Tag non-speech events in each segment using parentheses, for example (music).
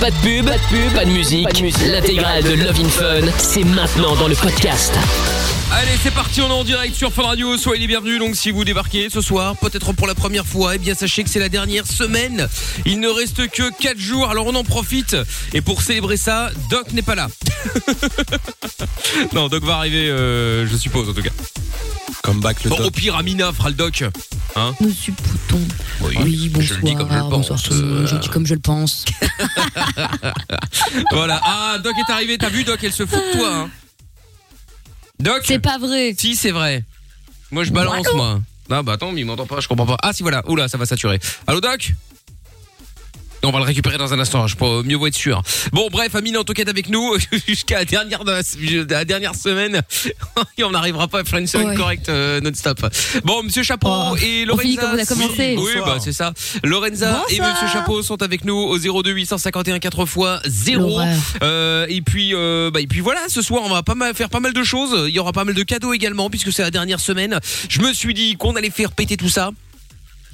Pas de pub, pas de pub, pas de musique. L'intégrale de Love in Fun, c'est maintenant dans le podcast. Allez, c'est parti, on est en direct sur Fun Radio. Soyez les bienvenus. Donc, si vous débarquez ce soir, peut-être pour la première fois, eh bien, sachez que c'est la dernière semaine. Il ne reste que 4 jours. Alors, on en profite. Et pour célébrer ça, Doc n'est pas là. (laughs) non, Doc va arriver, euh, je suppose, en tout cas. Come back le Bon, doc. au pire, Amina fera le Doc. Hein Monsieur Pouton. Oui, Oui, bonsoir. je le dis comme je le pense. Bonsoir le. Je dis comme je le pense. Voilà. Ah, Doc est arrivé. T'as vu, Doc, elle se fout de toi. Hein. Doc C'est pas vrai. Si, c'est vrai. Moi, je balance, moi. Ah, bah attends, mais il m'entend pas, je comprends pas. Ah, si, voilà. Oula, ça va saturer. Allô, Doc? On va le récupérer dans un instant, je peux mieux vaut être sûr. Bon, bref, Amine en tout cas est avec nous (laughs) jusqu'à la dernière, de la dernière semaine. (laughs) Et on n'arrivera pas à faire une semaine Ouais. correcte euh, non-stop. Bon, Monsieur Chapeau Oh, et on finit Lorenza. comme on a commencé. Oui, bah c'est ça. Lorenza et. Monsieur Chapeau sont avec nous au 02 851 4 x 0. L'horreur. Euh, et puis, euh, bah, et puis voilà, ce soir on va pas mal faire pas mal de choses. Il y aura pas mal de cadeaux également puisque c'est la dernière semaine. Je me suis dit qu'on allait faire péter tout ça.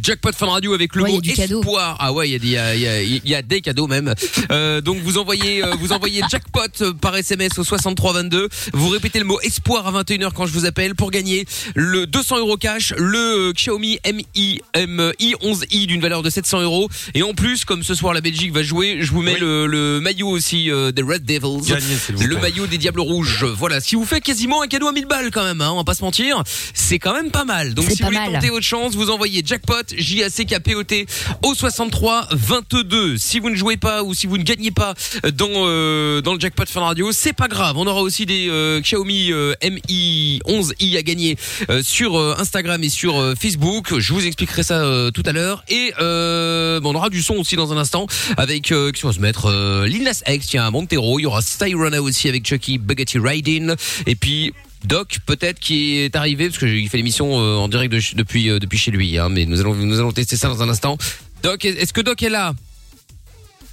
Jackpot Fun Radio avec le Ouais, il y mot a du cadeau. espoir. Ah ouais, il y a des, il y a, il y a- il y a des cadeaux même. Euh, donc vous envoyez, euh, vous envoyez jackpot euh, par SMS au 6322. Vous répétez le mot espoir à 21h quand je vous appelle pour gagner le 200 euros cash, le euh, Xiaomi Mi Mi 11i d'une valeur de 700 euros. Et en plus, comme ce soir la Belgique va jouer, je vous mets Oui. le, le maillot aussi euh, des Red Devils. Le maillot des Diables Rouges. Voilà, si vous faites quasiment un cadeau à 1000 balles quand même, hein, on va pas se mentir, c'est quand même pas mal. Donc si vous voulez mal. tenter votre chance, vous envoyez jackpot J A C K P O T au 63 22. Si vous ne jouez pas ou si vous ne gagnez pas dans euh, dans le jackpot Fun Radio, c'est pas grave. On aura aussi des euh, Xiaomi euh, Mi 11i à gagner euh, sur euh, Instagram et sur euh, Facebook. Je vous expliquerai ça euh, tout à l'heure et euh, on aura du son aussi dans un instant avec euh, qui va se mettre euh, Lil Nas X, tiens, Montero, il y aura Styrona aussi avec Chucky Bugatti Riding et puis Doc peut-être qui est arrivé parce qu'il fait l'émission euh, en direct de ch- depuis euh, depuis chez lui hein, mais nous allons nous allons tester ça dans un instant. Doc est-ce que Doc est là?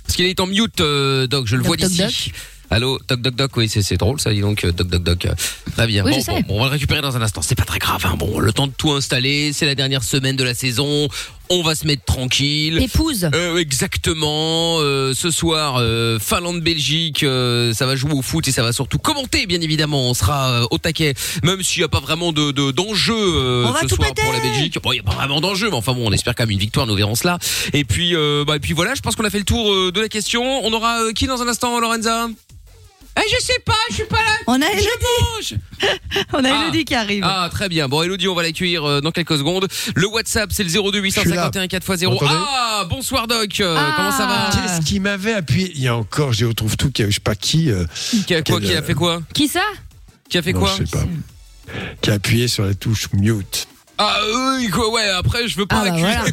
Parce qu'il est en mute euh, Doc, je le Doc, vois Doc, d'ici. Allô, Doc Doc Doc, oui, c'est c'est drôle ça, dis donc, euh, Doc Doc Doc. Très bien. Oui, bon, je sais. bon, bon, on va le récupérer dans un instant. C'est pas très grave. Hein. Bon, le temps de tout installer, c'est la dernière semaine de la saison. On va se mettre tranquille. Épouse. Euh, exactement. Euh, ce soir, euh, Finlande-Belgique, euh, ça va jouer au foot et ça va surtout commenter, bien évidemment. On sera au taquet, même s'il n'y a pas vraiment de de- d'enjeu euh, ce soir péter pour la Belgique. Bon, il n'y a pas vraiment d'enjeu, mais enfin bon, on espère quand même une victoire. Nous verrons cela. Et puis, euh, bah, et puis voilà, je pense qu'on a fait le tour de la question. On aura qui dans un instant, Lorenza? Eh, je sais pas, je suis pas là. On a Je Elodie. (laughs) On a Ah. Elodie qui arrive. Ah très bien. Bon Elodie, on va l'accueillir euh, dans quelques secondes. Le WhatsApp c'est le 02 851 4x0. Vous m'entendez Ah bonsoir Doc. Euh, Ah. Comment ça va Qu'est-ce qui m'avait appuyé? Il y a encore, je retrouve tout, qui a- je sais pas qui, euh, Qui a quoi Quel, Qui a fait quoi Qui ça Qui a fait non, quoi je sais pas, qui a appuyé sur la touche mute. Ah oui quoi ouais après je veux pas Ah bah voilà.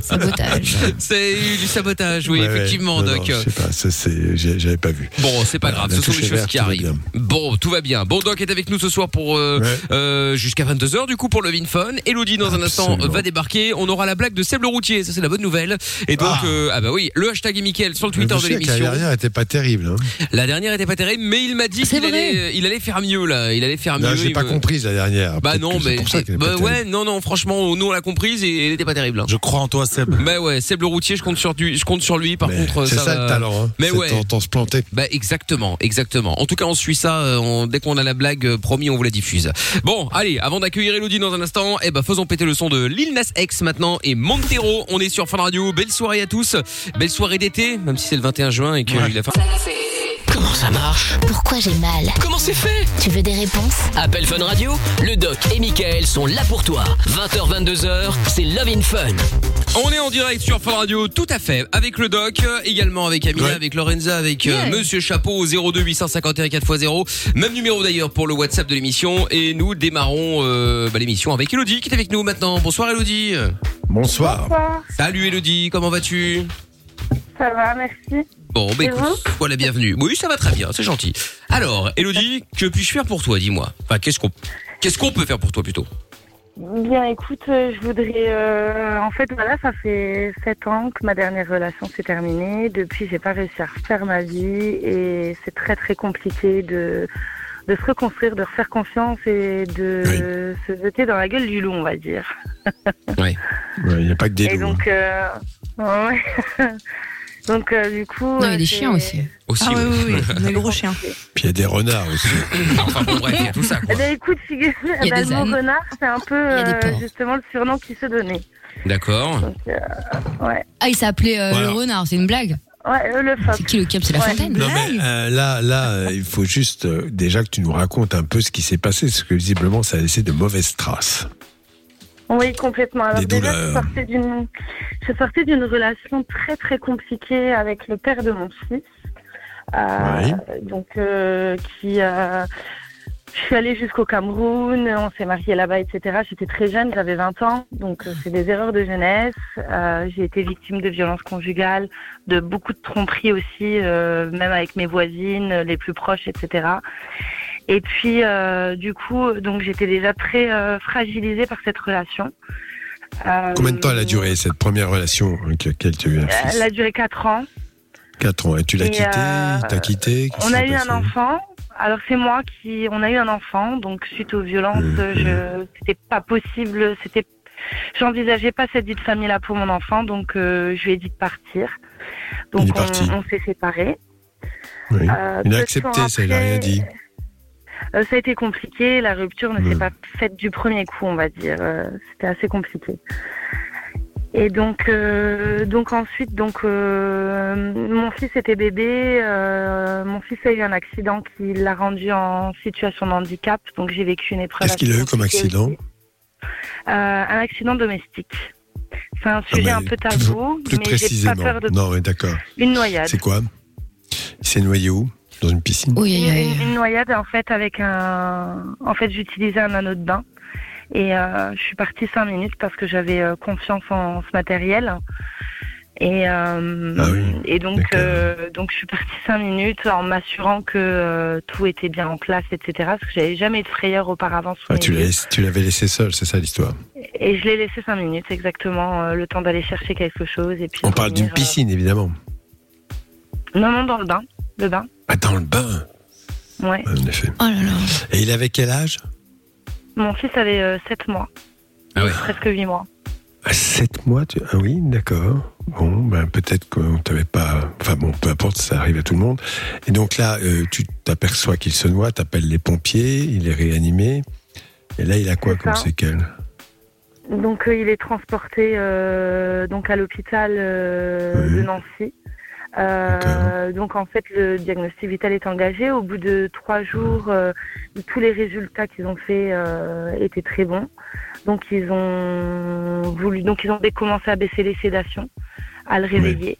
(laughs) Sabotage. C'est du sabotage oui Ouais, effectivement Non, non, Doc. je sais pas, ça c'est, j'ai- j'avais pas vu. Bon, c'est pas grave, ce sont est choses qui arrivent. Bon, tout va bien. Bon, Doc est avec nous ce soir pour euh, Ouais. euh, jusqu'à 22h du coup pour le Vin Fun. Elodie dans un instant va débarquer. On aura la blague de Seb le routier, ça c'est la bonne nouvelle. Et donc Ah. euh, ah bah oui, le hashtag est Mickaël sur le Twitter de l'émission. La dernière était pas terrible. Hein. La dernière était pas terrible, mais il m'a dit qu'il allait, il allait faire mieux là. Il allait faire Non, mieux. j'ai pas comprise la dernière. Bah non, mais bah pas ouais, terrible. Non non, franchement, nous on l'a comprise et elle était pas terrible. hein. Je crois en toi, Seb. Bah ouais, Seb le routier, je compte sur lui, je compte sur lui. Par Mais contre, c'est ça, va- le talent. Hein. Mais C'est ouais. temps se planter. Bah exactement, exactement. En tout cas, on suit ça. euh, on- dès qu'on a la blague, euh, promis, on vous la diffuse. Bon, allez, avant d'accueillir Elodie dans un instant, eh ben faisons péter le son de Lil Nas X maintenant et Montero. On est sur Fun Radio. Belle soirée à tous. Belle soirée d'été, même si c'est le 21 juin et qu'il a fait. Comment ça marche Pourquoi j'ai mal Comment c'est fait Tu veux des réponses Appel Fun Radio, le doc et Michael sont là pour toi. 20h, 22h, c'est Love in Fun. On est en direct sur Fun Radio, tout à fait, avec le doc, euh, également avec Amina, Ouais. avec Lorenza, avec euh. Monsieur Chapeau au 02 851 4x0. Même numéro d'ailleurs pour le WhatsApp de l'émission. Et nous démarrons euh, bah, l'émission avec Elodie qui est avec nous maintenant. Bonsoir Elodie. Bonsoir. Salut Elodie, comment vas-tu? Ça va, merci. Bon, bah écoute, la bienvenue. Oui, ça va très bien, c'est gentil. Alors, Elodie, que puis-je faire pour toi, dis-moi? Enfin, qu'est-ce qu'on qu'est-ce qu'on peut faire pour toi plutôt? Bien, écoute, euh, je voudrais. euh, en fait, voilà, ça fait sept ans que ma dernière relation s'est terminée. Depuis, j'ai pas réussi à refaire ma vie et c'est très très compliqué de de se reconstruire, de refaire confiance et de se jeter dans la gueule du loup, on va dire. (laughs) Ouais. Il n'y a pas que des et loups. hein. donc, euh, ouais. (laughs) Donc euh, du coup. Non, il y a des chiens aussi. Aussi, Ah oui, oui, oui, des gros chiens. Puis il y a des renards aussi. (laughs) Enfin bon, bref, il y a tout ça, quoi. Eh ben, écoute, figure Il y a bah, des le mot renard, c'est un peu euh, justement le surnom qu'il se donnait. D'accord. Donc, euh, ouais, Ah, il euh, Voilà. le renard, c'est une blague. ouais, le. C'est qui le cap C'est la Ouais. fontaine. Non mais euh, là, là, euh, il faut juste euh, déjà que tu nous racontes un peu ce qui s'est passé, parce que visiblement ça a laissé de mauvaises traces. Oui, complètement. Alors déjà, je sortais d'une, je sortais d'une relation très très compliquée avec le père de mon fils. Euh, Oui. Donc, euh, qui, euh, je suis allée jusqu'au Cameroun, on s'est mariés là-bas, etc. J'étais très jeune, j'avais 20 ans, donc euh, c'est des erreurs de jeunesse. Euh, j'ai été victime de violences conjugales, de beaucoup de tromperies aussi, euh, même avec mes voisines, les plus proches, etc. Et puis, euh, du coup, donc j'étais déjà très euh, fragilisée par cette relation. Euh, Combien de temps elle a duré cette première relation avec laquelle tu un Elle a duré 4 ans. 4 ans. Et tu l'as quitté T'as quitté On a eu un enfant. Alors c'est moi qui, on a eu un enfant. Donc suite aux violences, Mhm. je, c'était pas possible. C'était, j'envisageais pas cette vie de famille là pour mon enfant. Donc euh, je lui ai dit de partir. Donc on, on s'est séparés. Oui. Euh, Il a accepté, ça, il a rien dit. Euh, ça a été compliqué. La rupture ne s'est Mhm. pas faite du premier coup, on va dire. Euh, C'était assez compliqué. Et donc, euh, donc ensuite, donc mon fils était bébé. mon fils a eu un accident qui l'a rendu en situation de handicap. Donc j'ai vécu une épreuve. Qu'est-ce qu'il a eu comme accident Un accident domestique. C'est un sujet un peu plus- tabou, Plus mais j'ai pas peur de Non, d'accord. une noyade. C'est quoi? Il s'est noyé où? Dans une piscine Oui, Une, aïe, aïe. une- une noyade en fait avec un. En fait, j'utilisais un anneau de bain et euh, je suis partie cinq minutes parce que j'avais euh, confiance en ce matériel. Et, euh, Ah oui, et donc, euh, donc je suis partie cinq minutes en m'assurant que euh, tout était bien en place, etc. Parce que j'avais jamais eu de frayeur auparavant sous Ah, tu l'avais laissé seul, c'est ça l'histoire? Et je l'ai laissé cinq minutes exactement, euh, le temps d'aller chercher quelque chose. Et puis On parle d'une piscine, évidemment. Non, non, dans le bain. Le bain, Ah, dans le bain, ouais. En effet. Oh là là. Et il avait quel âge? Mon fils avait euh, 7 mois, Ah ouais. presque 8 mois. À 7 mois tu... Ah oui, d'accord. Bon, ben peut-être qu'on t'avait pas. Enfin bon, peu importe, ça arrive à tout le monde. Et donc là, euh, tu t'aperçois qu'il se noie, t'appelles les pompiers, il est réanimé. Et là, il a quoi comme séquelles? Donc euh, il est transporté euh, donc à l'hôpital euh, Oui. de Nancy. Euh, donc en fait le diagnostic vital est engagé. Au bout de trois jours, euh, tous les résultats qu'ils ont faits euh, étaient très bons. Donc ils ont voulu, donc ils ont commencé à baisser les sédations, à le réveiller.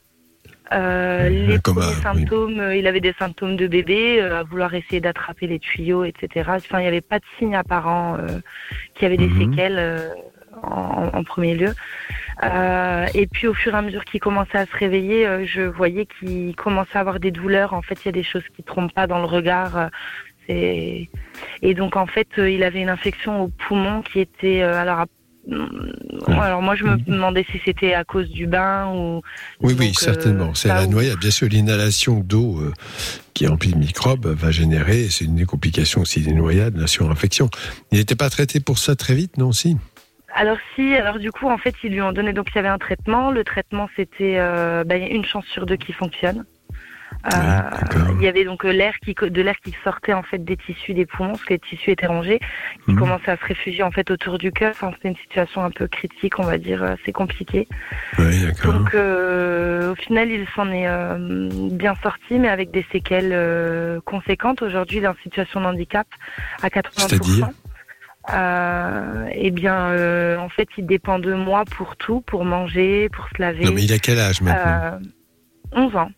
Euh, Oui, les premiers symptômes, il avait des symptômes de bébé, à vouloir essayer d'attraper les tuyaux, etc. Enfin, il n'y avait pas de signe apparent qu'il y avait des Mhm. séquelles en, en premier lieu. Euh, et puis au fur et à mesure qu'il commençait à se réveiller, euh, je voyais qu'il commençait à avoir des douleurs. En fait, il y a des choses qui trompent pas dans le regard. euh, c'est- Et donc en fait, il avait une infection au poumon qui était alors. Alors moi je me demandais si c'était à cause du bain ou Oui, oui, Donc, certainement. C'est la noyade. Bien sûr, l'inhalation d'eau qui est remplie de microbes va générer, c'est une des complications aussi des noyades, la surinfection. Il n'était pas traité pour ça très vite, non Si? Alors si, alors du coup en fait ils lui ont donné donc il y avait un traitement. Le traitement c'était euh, a une chance sur deux qui fonctionne. Euh, il y avait donc l'air qui de l'air qui sortait en fait des tissus des poumons, parce que les tissus étaient rongés, qui Mhm. commençait à se réfugier en fait autour du cœur. Enfin, c'était une situation un peu critique, on va dire, assez compliquée. Oui. Donc euh, au final il s'en est euh, bien sorti, mais avec des séquelles euh, conséquentes. Aujourd'hui il est en situation de handicap à 80%. Euh, eh bien, euh, en fait, il dépend de moi pour tout, pour manger, pour se laver. Non, mais il a quel âge maintenant Euh, 11 ans.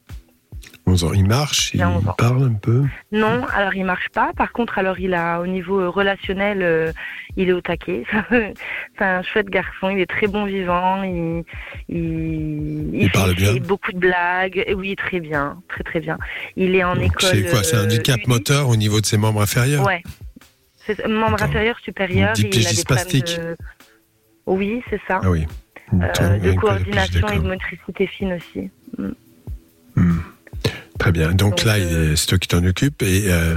11 ans. Il marche, il il a 11 ans. parle un peu. Non, alors il marche pas. Par contre, alors il a au niveau euh, relationnel, euh, il est au taquet. (laughs) C'est un chouette garçon. Il est très bon vivant. Il, il, Il parle fait bien beaucoup de blagues. Oui, très bien, très très bien. Il est en Donc, école. C'est quoi C'est un euh, handicap unique. moteur au niveau de ses membres inférieurs Ouais. C'est membre inférieur supérieur. Il a des spastique. de... Oui, c'est ça. Ah oui. Euh, de coordination et de motricité fine aussi. Hmm. Très bien. Donc, Donc, là, il euh, c'est toi qui t'en occupes. Et euh,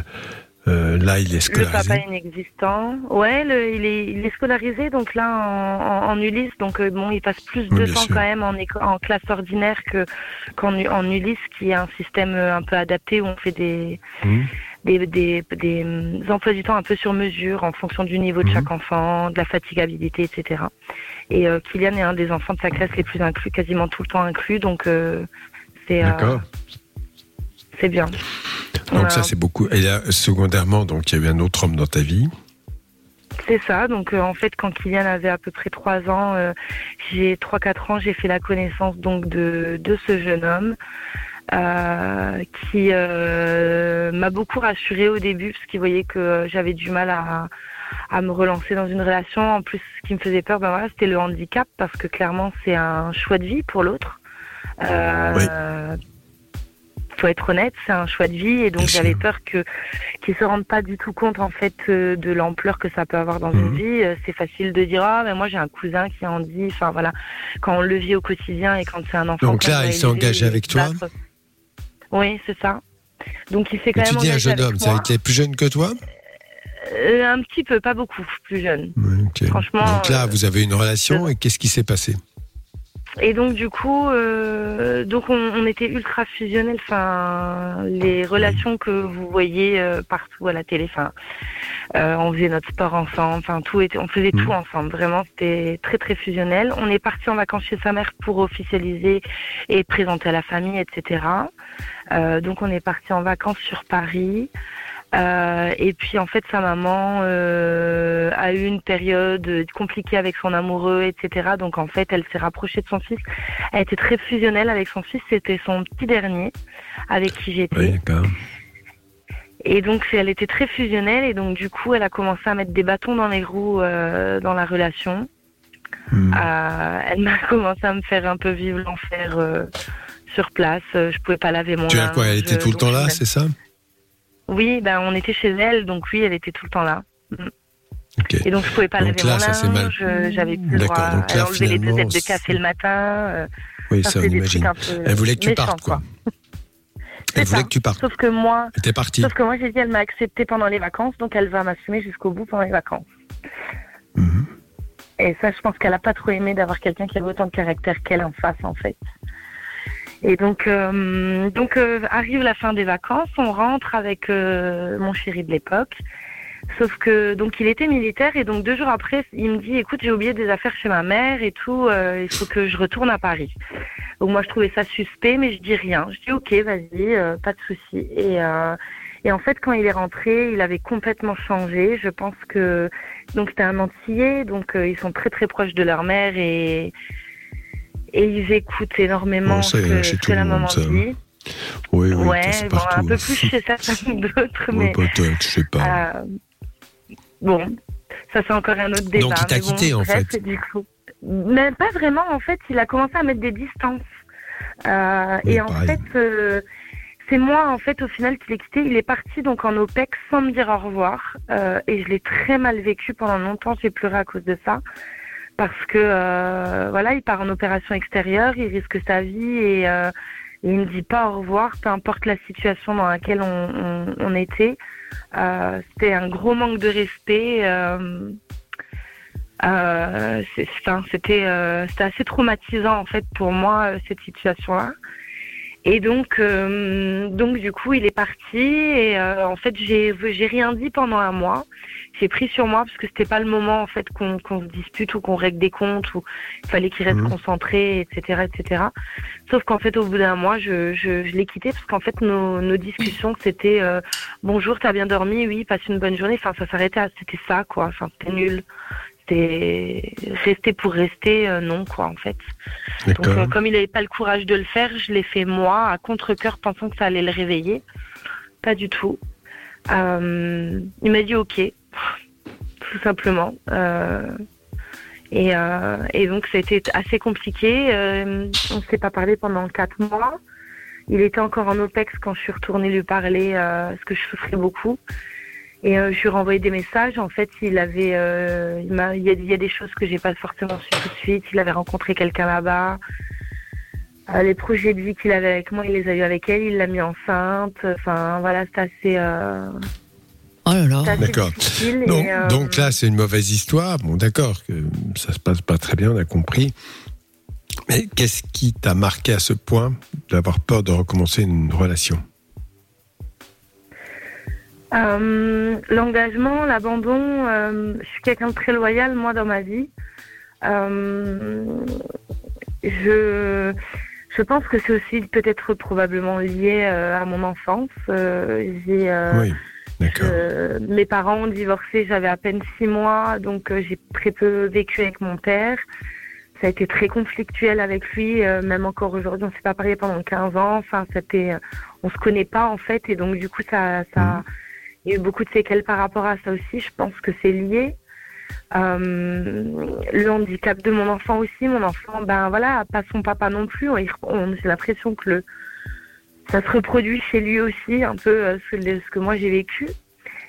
Euh, là, il est Le papa scolarisé. inexistant. Ouais, le- il, est, il est scolarisé, donc là en, en, en Ulysse, donc euh, bon, il passe plus Oui, de temps sûr. quand même en, classe ordinaire que qu'en U- en Ulysse, qui est un système un peu adapté où on fait des Mhm. Des, des, des, emplois du temps un peu sur mesure en fonction du niveau de Mhm. chaque enfant, de la fatigabilité, etc. Et euh, Kylian est un des enfants de sa classe les plus inclus, quasiment tout le temps inclus, donc euh, c'est euh, D'accord. c'est bien. Donc ça, c'est beaucoup. Et là, secondairement, donc il y a eu un autre homme dans ta vie. C'est ça. Donc euh, en fait, quand Kylian avait à peu près trois ans, euh, j'ai trois quatre ans, j'ai fait la connaissance donc de de ce jeune homme euh, qui euh, m'a beaucoup rassurée au début parce qu'il voyait que j'avais du mal à à me relancer dans une relation. En plus, ce qui me faisait peur, ben voilà, c'était le handicap parce que clairement, c'est un choix de vie pour l'autre. Euh, Faut être honnête, c'est un choix de vie et donc j'avais peur que qu'ils se rendent pas du tout compte en fait euh, de l'ampleur que ça peut avoir dans Mhm. une vie. Euh, C'est facile de dire ah mais moi j'ai un cousin qui en dit. Enfin voilà, quand on le vit au quotidien et quand c'est un enfant. Donc là, il s'est engagé avec toi battre. Oui, c'est ça. Donc il s'est quand Et tu même dis un jeune homme, ça a été plus jeune que toi? Euh, un petit peu, pas beaucoup, plus jeune. Ouais. Franchement, Donc là, euh, vous avez une relation et qu'est-ce qui s'est passé? Et donc du coup, euh, donc on, on était ultra fusionnels. Enfin, les relations que vous voyez euh, partout à la télé. Enfin, euh, on faisait notre sport ensemble. Enfin, tout était, on faisait Mhm. tout ensemble. Vraiment, c'était très très fusionnel. On est parti en vacances chez sa mère pour officialiser et présenter à la famille, etc. Euh, donc on est parti en vacances sur Paris. Euh, et puis en fait sa maman euh, a eu une période compliquée avec son amoureux, etc. Donc en fait elle s'est rapprochée de son fils. Elle était très fusionnelle avec son fils. C'était son petit dernier avec qui j'étais. Oui, d'accord. Et donc elle était très fusionnelle et donc du coup elle a commencé à mettre des bâtons dans les roues euh, dans la relation. Hmm. Euh, elle m'a (laughs) commencé à me faire un peu vivre l'enfer euh, sur place. Euh, Je pouvais pas laver mon Tu as quoi Elle était tout le temps là, c'est ça? Oui, ben on était chez elle, donc oui, elle était tout le temps là. Ok. Et donc je pouvais pas Donc laver là, mon ça, c'est mal. linge, euh, j'avais plus le droit. donc elle là, enlevait les deux têtes de café le matin. euh, Oui, ça on imagine. Elle voulait que tu méchants, partes, quoi. (laughs) Elle voulait ça. que tu partes. Sauf que moi, partie. sauf que moi j'ai dit elle m'a accepté pendant les vacances, donc elle va m'assumer jusqu'au bout pendant les vacances. Mhm. Et ça, je pense qu'elle a pas trop aimé d'avoir quelqu'un qui avait autant de caractère qu'elle en face, en fait. Et donc, euh, donc euh, arrive la fin des vacances, on rentre avec euh, mon chéri de l'époque. Sauf que donc il était militaire et donc deux jours après, il me dit écoute j'ai oublié des affaires chez ma mère et tout, euh, il faut que je retourne à Paris. Donc moi je trouvais ça suspect mais je dis rien. Je dis ok vas-y, euh, pas de souci. Et euh, et en fait quand il est rentré, il avait complètement changé. Je pense que donc c'était un Antillais, donc euh, ils sont très très proches de leur mère et et ils écoutent énormément Bon, ça, que, chez tout le la monde, maman ça. dit. Oui, oui, ouais, c'est bon, partout. un peu plus chez certains (laughs) d'autres, Oui, mais peut-être, je sais pas. euh, bon, ça c'est encore un autre débat. Donc, il t'a bon, quitté, en bref, fait. Du coup. Mais pas vraiment, en fait, il a commencé à mettre des distances. Euh, Oui, et en pareil. fait, euh, c'est moi, en fait, au final, qui l'ai quitté. Il est parti donc en OPEX sans me dire au revoir. Euh, et je l'ai très mal vécu pendant longtemps. J'ai pleuré à cause de ça. Parce que, euh, voilà, il part en opération extérieure, il risque sa vie et, euh, il me dit pas au revoir, peu importe la situation dans laquelle on, on, on était. Euh, c'était un gros manque de respect. Euh, euh, euh, c'était assez traumatisant en fait pour moi cette situation-là. Et donc euh, donc du coup il est parti et euh, en fait j'ai j'ai rien dit pendant un mois. J'ai pris sur moi parce que c'était pas le moment en fait qu'on qu'on se dispute ou qu'on règle des comptes ou il fallait qu'il reste Mhm. concentré etc etc. Sauf qu'en fait au bout d'un mois je je, je l'ai quitté parce qu'en fait nos nos discussions c'était euh, bonjour t'as bien dormi? Oui passe une bonne journée enfin ça s'arrêtait à c'était ça quoi enfin c'était nul c'était rester pour rester euh, non quoi en fait. Donc euh, comme il n'avait pas le courage de le faire je l'ai fait moi à contre cœur pensant que ça allait le réveiller. Pas du tout. Euh, il m'a dit ok. Tout simplement. Et, et donc ça a été assez compliqué. On s'est pas parlé pendant quatre mois. Il était encore en OPEX quand je suis retournée lui parler parce que je souffrais beaucoup et euh, je lui ai renvoyé des messages. En fait, il avait, euh, il y, a, il y a des choses que j'ai pas forcément su tout de suite. Il avait rencontré quelqu'un là-bas. Euh, les projets de vie qu'il avait avec moi, il les a eu avec elle. Il l'a mis enceinte. Enfin, voilà, c'était assez, euh, Oh là là. C'est D'accord. Donc, euh, là, c'est une mauvaise histoire. Bon, d'accord, que ça se passe pas très bien, on a compris. Mais qu'est-ce qui t'a marqué à ce point d'avoir peur de recommencer une relation? Euh, L'engagement, l'abandon, euh, je suis quelqu'un de très loyal, moi, dans ma vie. Euh, je, je pense que c'est aussi peut-être probablement lié euh, à mon enfance. Euh, j'ai, euh, Oui, je- mes parents ont divorcé, j'avais à peine six mois, donc j'ai très peu vécu avec mon père. Ça a été très conflictuel avec lui, même encore aujourd'hui, on s'est pas parlé pendant 15 ans. Enfin, c'était, on se connaît pas en fait, et donc du coup, ça, ça, beaucoup de séquelles par rapport à ça aussi. Je pense que c'est lié. Euh, le handicap de mon enfant aussi. Mon enfant, ben voilà, pas son papa non plus. On, on- j'ai l'impression que le, ça se reproduit chez lui aussi, un peu euh, ce que moi j'ai vécu.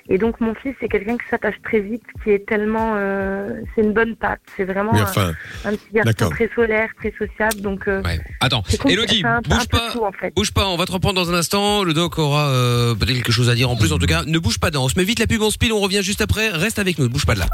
Et donc mon fils, c'est quelqu'un qui s'attache très vite, qui est tellement, euh, c'est une bonne patte. C'est vraiment un, enfin, un petit garçon très solaire, très sociable. Donc euh, Ouais. Attends, Elodie, bouge pas. tout, en fait. Bouge pas, on va te reprendre dans un instant. Le doc aura euh, peut-être quelque chose à dire en plus. En tout cas, ne bouge pas, on se met vite la pub en speed. On revient juste après. Reste avec nous, ne bouge pas de là.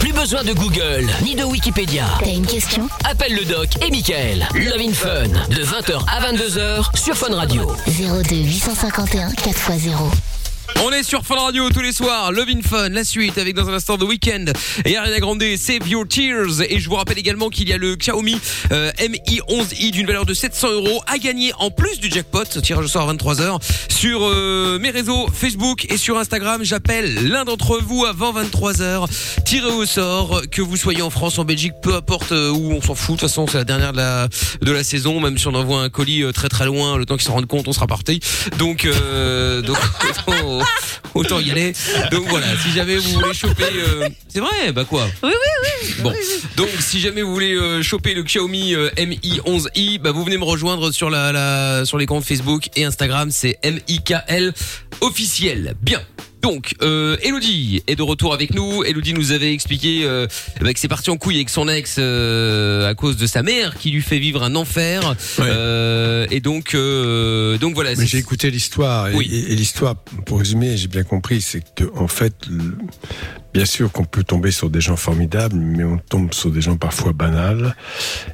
Plus besoin de Google ni de Wikipédia. T'as une question? Appelle le doc et Michael. Love in Fun de 20h à 22h sur Fun Radio. 02 851 4x0. On est sur Fun Radio tous les soirs. Love in Fun, la suite avec dans un instant The Weeknd et Ariana Grande, Save Your Tears. Et je vous rappelle également qu'il y a le Xiaomi euh, Mi 11i d'une valeur de 700 euros à gagner en plus du jackpot. Tirage au sort à 23h sur euh, mes réseaux Facebook et sur Instagram. J'appelle l'un d'entre vous avant 23h. Tirez au sort, que vous soyez en France, en Belgique, peu importe euh, où, on s'en fout. De toute façon, c'est la dernière de la, de la saison. Même si on envoie un colis très très loin, le temps qu'ils s'en rendent compte, on sera parti. Donc, euh, donc autant, (laughs) (laughs) autant y aller. Donc voilà, si jamais vous voulez choper, euh, c'est vrai, bah quoi Oui, oui, oui. Bon, donc si jamais vous voulez euh, choper le Xiaomi euh, Mi 11i, bah vous venez me rejoindre sur la, la sur les comptes Facebook et Instagram, c'est MIKL officiel. Bien. Donc, euh, Elodie est de retour avec nous. Elodie nous avait expliqué euh, bah, que c'est parti en couille avec son ex euh, à cause de sa mère qui lui fait vivre un enfer. Ouais. Euh, et donc, donc voilà. Mais j'ai écouté l'histoire et, Oui. et- et l'histoire, pour résumer, j'ai bien compris, c'est que en fait, le- bien sûr qu'on peut tomber sur des gens formidables, mais on tombe sur des gens parfois banals.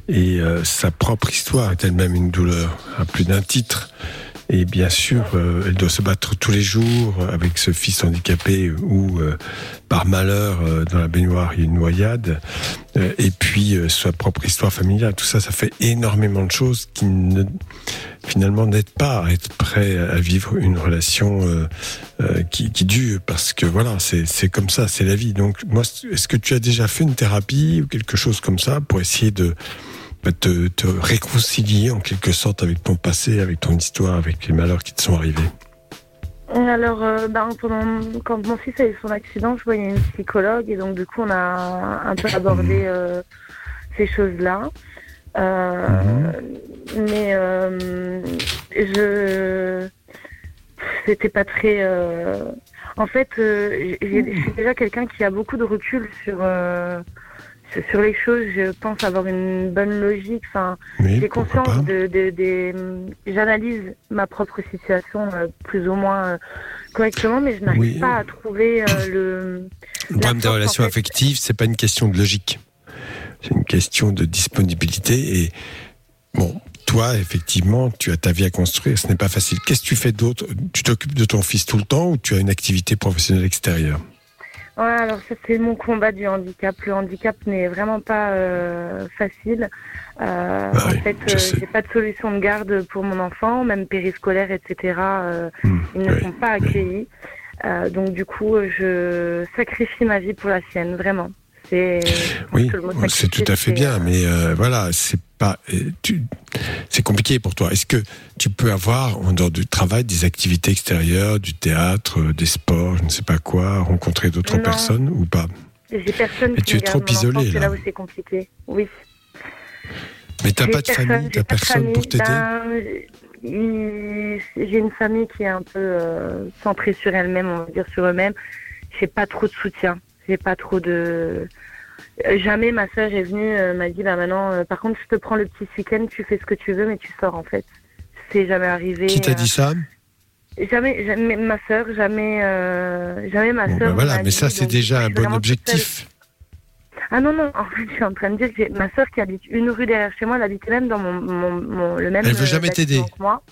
Et sa propre histoire est elle-même une douleur à plus d'un titre. Et bien sûr, euh, elle doit se battre tous les jours avec ce fils handicapé ou euh, par malheur euh, dans la baignoire il y a une noyade. Euh, et puis euh, sa propre histoire familiale. Tout ça, ça fait énormément de choses qui ne finalement n'aident pas à être prêt à vivre une relation euh, qui, qui dure parce que voilà c'est comme ça c'est la vie donc moi est-ce que tu as déjà fait une thérapie ou quelque chose comme ça pour essayer de te, te réconcilier en quelque sorte avec ton passé avec ton histoire avec les malheurs qui te sont arrivés Alors, euh, ben, pendant, quand mon fils a eu son accident, je voyais une psychologue et donc du coup, on a un peu abordé euh, ces choses-là. Euh, Mais je, c'était pas très. En fait, je suis déjà quelqu'un qui a beaucoup de recul sur. Euh, sur- les choses, je pense avoir une bonne logique. Enfin, oui j'ai conscience de, de- des- j'analyse ma propre situation euh, plus ou moins euh, correctement, mais je n'arrive Oui. pas à trouver euh, le. le problème des relations en fait. affectives c'est pas une question de logique c'est une question de disponibilité et bon toi effectivement tu as ta vie à construire ce n'est pas facile qu'est-ce que tu fais d'autre? Tu t'occupes de ton fils tout le temps ou tu as une activité professionnelle extérieure? Ouais, alors ça c'est mon combat du handicap. Le handicap n'est vraiment pas euh, facile. Euh, Bah oui, en fait, je euh, j'ai pas de solution de garde pour mon enfant, même périscolaire, etc. euh, Hmm, ils ne oui, sont pas accueillis. Euh, donc du coup, je sacrifie ma vie pour la sienne, vraiment. Pense Oui, c'est tout à fait bien, euh, mais euh, voilà, c'est pas, euh, c'est compliqué pour toi. Est-ce que tu peux avoir en dehors du travail des activités extérieures, du théâtre, euh, des sports, je ne sais pas quoi, rencontrer d'autres personnes ou pas? J'ai personne Mais qui tu es trop isolé, C'est là. là où c'est compliqué. Oui. Mais t'as pas de personne, famille, t'as personne pour t'aider? Ben, J'ai une famille qui est un peu euh, centrée sur elle-même, on va dire sur eux-mêmes. J'ai pas trop de soutien. J'ai pas trop de. Jamais ma sœur est venue, euh, m'a dit bah maintenant, euh, par contre, je te prends le petit week-end, tu fais ce que tu veux, mais tu sors en fait. C'est jamais arrivé. Qui t'a euh, dit ça? Jamais, jamais ma sœur, jamais, euh, jamais ma Bon, sœur. ben voilà, m'a mais ça c'est déjà un bon objectif. Ah non, non, (laughs) en fait, je suis en train de dire que ma sœur qui habite une rue derrière chez moi, elle habite même dans mon, mon, mon- le même. Elle veut jamais t'aider. moi.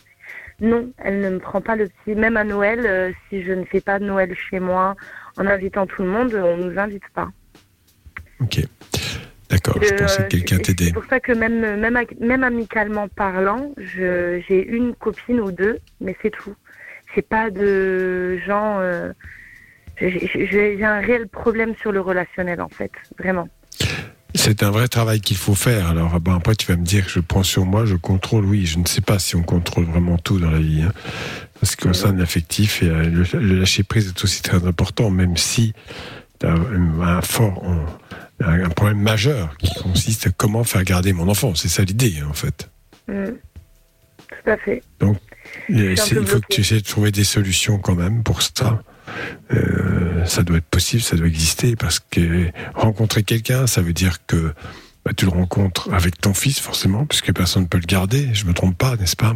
Non, elle ne me prend pas le petit. Même à Noël, euh, si je ne fais pas Noël chez moi en invitant tout le monde, on nous invite pas. Ok. D'accord, je Euh, pensais que quelqu'un c'est- t'aidait. C'est pour ça que même, même, même amicalement parlant, j'ai une copine ou deux, mais c'est tout. J'ai pas de gens. euh, j'ai- un réel problème sur le relationnel en fait, vraiment. C'est un vrai travail qu'il faut faire. Alors bon, après, tu vas me dire, je prends sur moi, je contrôle. Oui, je ne sais pas si on contrôle vraiment tout dans la vie. hein. Parce que concerne l'affectif et euh, le, le lâcher prise est aussi très important, même si tu as un, fort, un problème majeur qui consiste à comment faire garder mon enfant. C'est ça l'idée, hein, en fait. Mm. Tout à fait. C'est- peu il faut que tu essaies de trouver des solutions quand même pour ça. Euh, ça doit être possible, ça doit exister parce que rencontrer quelqu'un, ça veut dire que bah, tu le rencontres avec ton fils forcément, puisque personne ne peut le garder. Je me trompe pas, n'est-ce pas?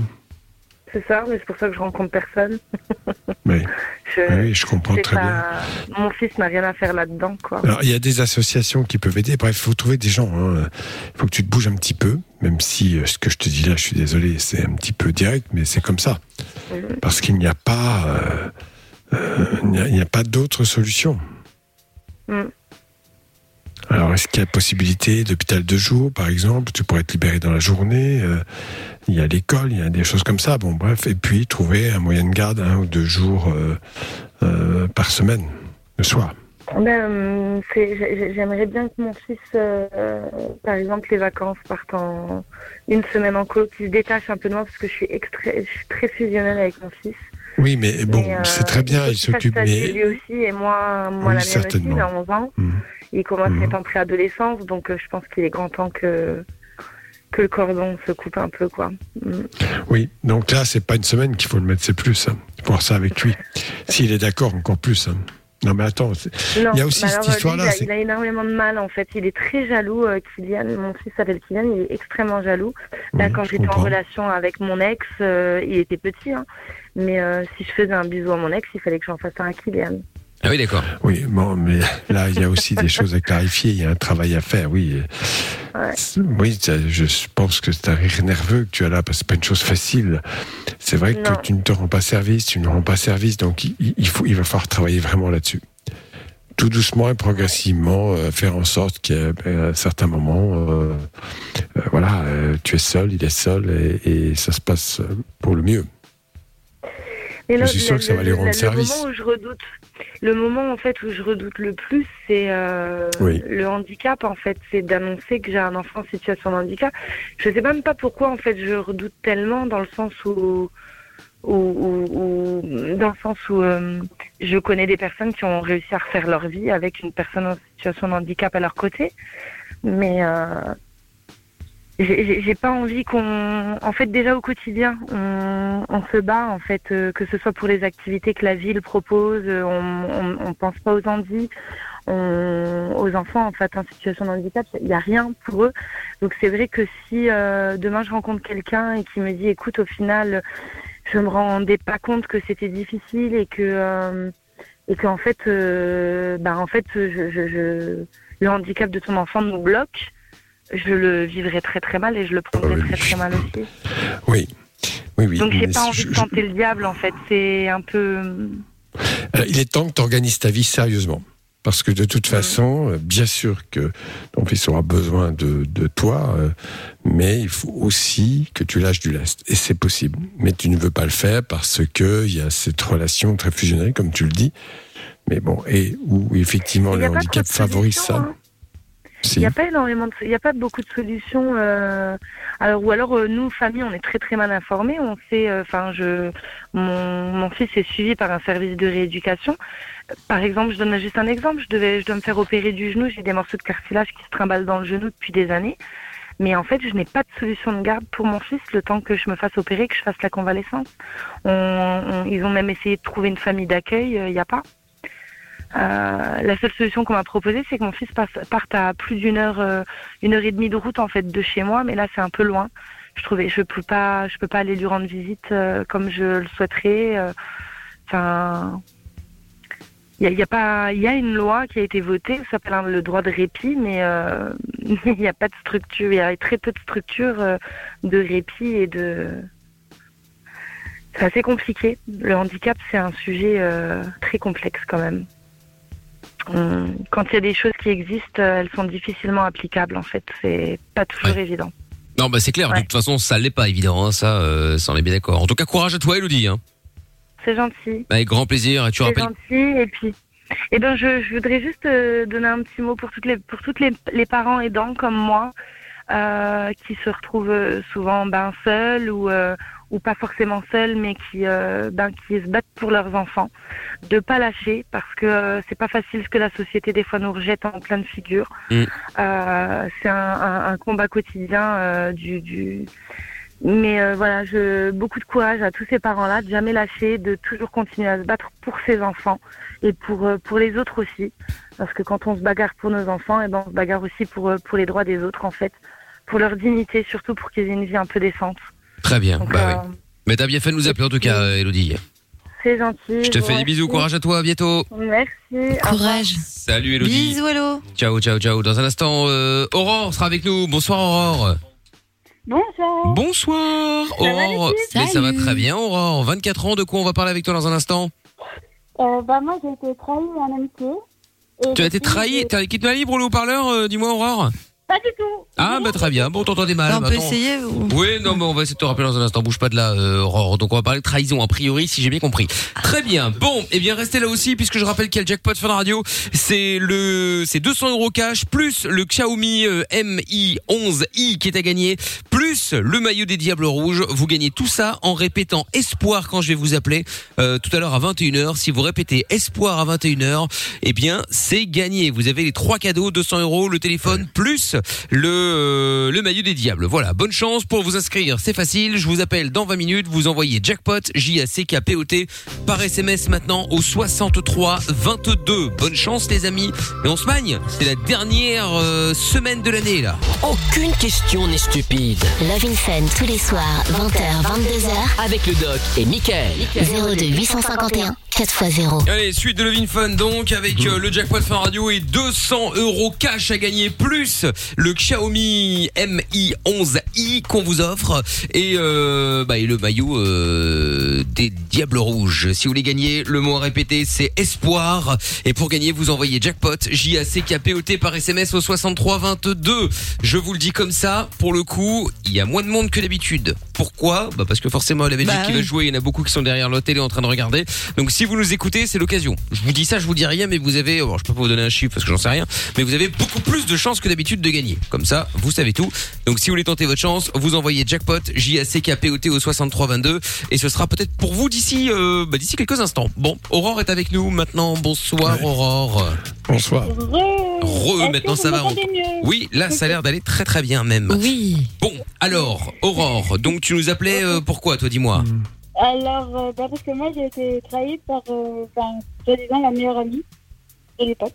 C'est ça, mais c'est pour ça que je rencontre personne. (laughs) Oui, (laughs) Je, oui, je comprends très bien. Mon fils n'a rien à faire là-dedans, quoi. Alors, il y a des associations qui peuvent aider. Bref, il faut trouver des gens. hein. Il faut que tu te bouges un petit peu, même si euh, ce que je te dis là, je suis désolé, c'est un petit peu direct, mais c'est comme ça. Parce qu'il n'y a pas, euh, euh, il n'y a- pas d'autre solution. Mm. Alors, est-ce qu'il y a possibilité d'hôpital de jour, par exemple? Tu pourrais être libéré dans la journée. euh, il y a l'école, il y a des choses comme ça. Bon, bref, et puis trouver un moyen de garde un ou deux jours euh, euh, par semaine, le soir. Ben, J'aimerais bien que mon fils, euh, par exemple, les vacances partent en une semaine en colo, qu'il se détache un peu de moi parce que je suis, extra- je suis très fusionnelle avec mon fils. Oui, mais bon, euh, c'est très bien, il s'occupe, mais lui aussi et moi, moi Oui, la mienne aussi, certainement. il a 11 ans. Mhm. Il commence à Mhm. être en préadolescence, donc euh, je pense qu'il est grand temps que que le cordon se coupe un peu, quoi. Mm. oui. Donc là, c'est pas une semaine qu'il faut le mettre, c'est plus. Hein. Voir ça avec lui. (laughs) S'il est d'accord, encore plus. hein. Non, mais attends, Non, Il y a aussi cette histoire-là, Il a, c'est- il a énormément de mal en fait. Il est très jaloux. euh, Kylian, mon fils s'appelle Kylian. Il est extrêmement jaloux. Là, Oui, quand j'étais en relation avec mon ex, euh, il était petit, hein. mais euh, si je faisais un bisou à mon ex, il fallait que j'en fasse un à Kylian. Ah oui, d'accord. Oui, bon, mais là, il y a aussi des choses à clarifier. Il y a un travail à faire, oui. Ouais. Oui, je pense que c'est un rire nerveux que tu as là, parce que c'est pas une chose facile. C'est vrai Non. que tu ne te rends pas service, tu ne rends pas service, donc il, il faut, il va falloir travailler vraiment là-dessus. Tout doucement et progressivement, euh, faire en sorte qu'à à un certain moment, euh, euh, voilà, euh, tu es seul, il est seul, et, et ça se passe pour le mieux. Mais Je suis sûr que ça va lui rendre le service. moment où je redoute, le moment en fait où je redoute le plus, c'est euh, Oui. le handicap. En fait, c'est d'annoncer que j'ai un enfant en situation de handicap. Je sais même pas pourquoi en fait je redoute tellement dans le sens où, où, où- où- dans le sens où euh, je connais des personnes qui ont réussi à refaire leur vie avec une personne en situation de handicap à leur côté, mais euh, j'ai- pas envie qu'on. En fait, déjà au quotidien, on, on se bat, en fait, euh, que ce soit pour les activités que la ville propose, euh, on, on, on pense pas aux handis, aux enfants, en fait, en situation de handicap, il n'y a rien pour eux. Donc, c'est vrai que si euh, demain je rencontre quelqu'un et qui me dit, écoute, au final, je me rendais pas compte que c'était difficile et que. euh, et qu'en fait, euh, bah, en fait, je, je, je- le handicap de ton enfant nous bloque je le vivrais très très mal et je le prendrais Oui. très très mal aussi. Oui. Oui, oui. Donc j'ai pas envie je- de je- tenter le diable en fait. C'est un peu. Alors, il est temps que tu organises ta vie sérieusement. Parce que de toute façon, euh, bien sûr que ton fils aura besoin de, de toi, euh, mais il faut aussi que tu lâches du lest. Et c'est possible. Mais tu ne veux pas le faire parce que il y a cette relation très fusionnelle, comme tu le dis. Mais bon, et où effectivement le handicap favorise ça. hein. Il n'y a pas énormément il y a pas beaucoup de solutions. euh, Alors ou alors euh, nous famille, on est très très mal informés. On sait, euh, enfin je, mon, mon fils est suivi par un service de rééducation. Par exemple, je donne juste un exemple. Je devais, je dois me faire opérer du genou. J'ai des morceaux de cartilage qui se trimballent dans le genou depuis des années. Mais en fait, je n'ai pas de solution de garde pour mon fils le temps que je me fasse opérer, que je fasse la convalescence. On- on- ils ont même essayé de trouver une famille d'accueil. euh, Il n'y a pas. Euh, la seule solution qu'on m'a proposée, c'est que mon fils parte à plus d'une heure, euh, une heure et demie de route en fait de chez moi, mais là c'est un peu loin. je trouvais, je peux pas, je peux pas aller lui rendre visite euh, comme je le souhaiterais. euh. Enfin, il y a, y a pas, il y a une loi qui a été votée, ça s'appelle hein, le droit de répit, mais (laughs) il n'y a pas de structure, il y a très peu de structures de répit et de. C'est assez compliqué. Le handicap, c'est un sujet très complexe quand même. Quand il y a des choses qui existent, euh, elles sont difficilement applicables en fait. C'est pas toujours évident. Non, bah c'est clair. De toute façon, ça l'est pas évident. Hein, ça, euh, ça on est bien d'accord. En tout cas, courage à toi, Elodie. Hein. C'est gentil. Avec grand plaisir. Et tu C'est rappelles. gentil. Et puis, eh ben, je, je voudrais juste euh, donner un petit mot pour toutes les pour toutes les, les parents aidants comme moi euh, qui se retrouvent souvent ben seuls ou euh, ou pas forcément seuls, mais qui euh, ben qui se battent pour leurs enfants, de pas lâcher parce que euh, c'est pas facile ce que la société des fois nous rejette en pleine figure. Mm. Euh, c'est un, un, un combat quotidien euh, du, du mais euh, voilà, je, beaucoup de courage à tous ces parents-là, de jamais lâcher, de toujours continuer à se battre pour ses enfants et pour pour les autres aussi, parce que quand on se bagarre pour nos enfants, et ben on se bagarre aussi pour pour les droits des autres en fait, pour leur dignité surtout pour qu'ils aient une vie un peu décente. Très bien. Donc, Bah, euh, ouais. Mais t'as bien fait de nous appeler en tout cas, Elodie. c'est gentil. Je te fais des bisous. Courage à toi. À bientôt. Merci. Courage. Salut, Elodie. Bisous, hello. Ciao, ciao, ciao. Dans un instant, euh, Aurore sera avec nous. Bonsoir, Aurore. Bonsoir. Bonsoir, va, Aurore. Mais ça va très bien, Aurore. 24 ans. De quoi on va parler avec toi dans un instant Euh, bah, moi, j'ai été trahie en amitié. Tu as été depuis, trahi. j'ai- T'as quitté ma libre le haut-parleur euh, Dis-moi, Aurore. Pas du tout. Ah, bah très bien. Bon, t'entendais mal. on peut attends. essayer ou... Oui, non, mais on va essayer de te rappeler dans un instant. Bouge pas de là, euh, Aurore. Donc, on va parler de trahison, a priori, si j'ai bien compris. Très bien. Bon, eh bien, restez là aussi, puisque je rappelle qu'il y a le jackpot Fun Radio. C'est le, c'est 200 euros cash, plus le Xiaomi euh, Mi 11i qui est à gagner, plus le maillot des Diables Rouges. Vous gagnez tout ça en répétant espoir quand je vais vous appeler, euh, tout à l'heure à 21h. Si vous répétez espoir à 21h, eh bien, c'est gagné. Vous avez les trois cadeaux, 200 euros, le téléphone, plus le, euh, le maillot des diables. Voilà, bonne chance pour vous inscrire, c'est facile. Je vous appelle dans 20 minutes, vous envoyez jackpot, J-A-C-K-P-O-T, par SMS maintenant au 63 22. Bonne chance les amis. Et on se magne, c'est la dernière euh, semaine de l'année là. Aucune question n'est stupide. Love in Fun tous les soirs, 20h, 22h, Avec le doc et Michael. 02 851 4x0. Allez, suite de Levin Fun donc avec euh, le jackpot fin radio et 200 euros cash à gagner plus le Xiaomi Mi 11i qu'on vous offre et, euh, bah, et le maillot euh, des Diables Rouges. Si vous voulez gagner, le mot à répéter c'est espoir et pour gagner vous envoyez jackpot J A C K P O T par SMS au 63 22. Je vous le dis comme ça, pour le coup, il y a moins de monde que d'habitude. Pourquoi? Bah parce que forcément la Belgique Bah qui va oui. jouer, il y en a beaucoup qui sont derrière leur télé en train de regarder. Donc si vous nous écoutez, c'est l'occasion. Je vous dis ça, je vous dis rien, mais vous avez, bon, je peux pas vous donner un chiffre parce que j'en sais rien, mais vous avez beaucoup plus de chances que d'habitude de gagner. Comme ça, vous savez tout. Donc si vous voulez tenter votre chance, vous envoyez jackpot J A C K P O T au 63 22 et ce sera peut-être pour vous d'ici euh, bah, d'ici quelques instants. Bon, Aurore est avec nous maintenant. Bonsoir Ouais. Aurore. Bonsoir. Re, Re, maintenant ça va. mieux Oui, là ça a l'air d'aller très très bien même. Oui. Bon, alors Aurore, donc tu nous appelais euh, pourquoi toi dis-moi? Alors, euh, bah, parce que moi, j'ai été trahie par, euh, enfin, soi-disant, la meilleure amie de l'époque.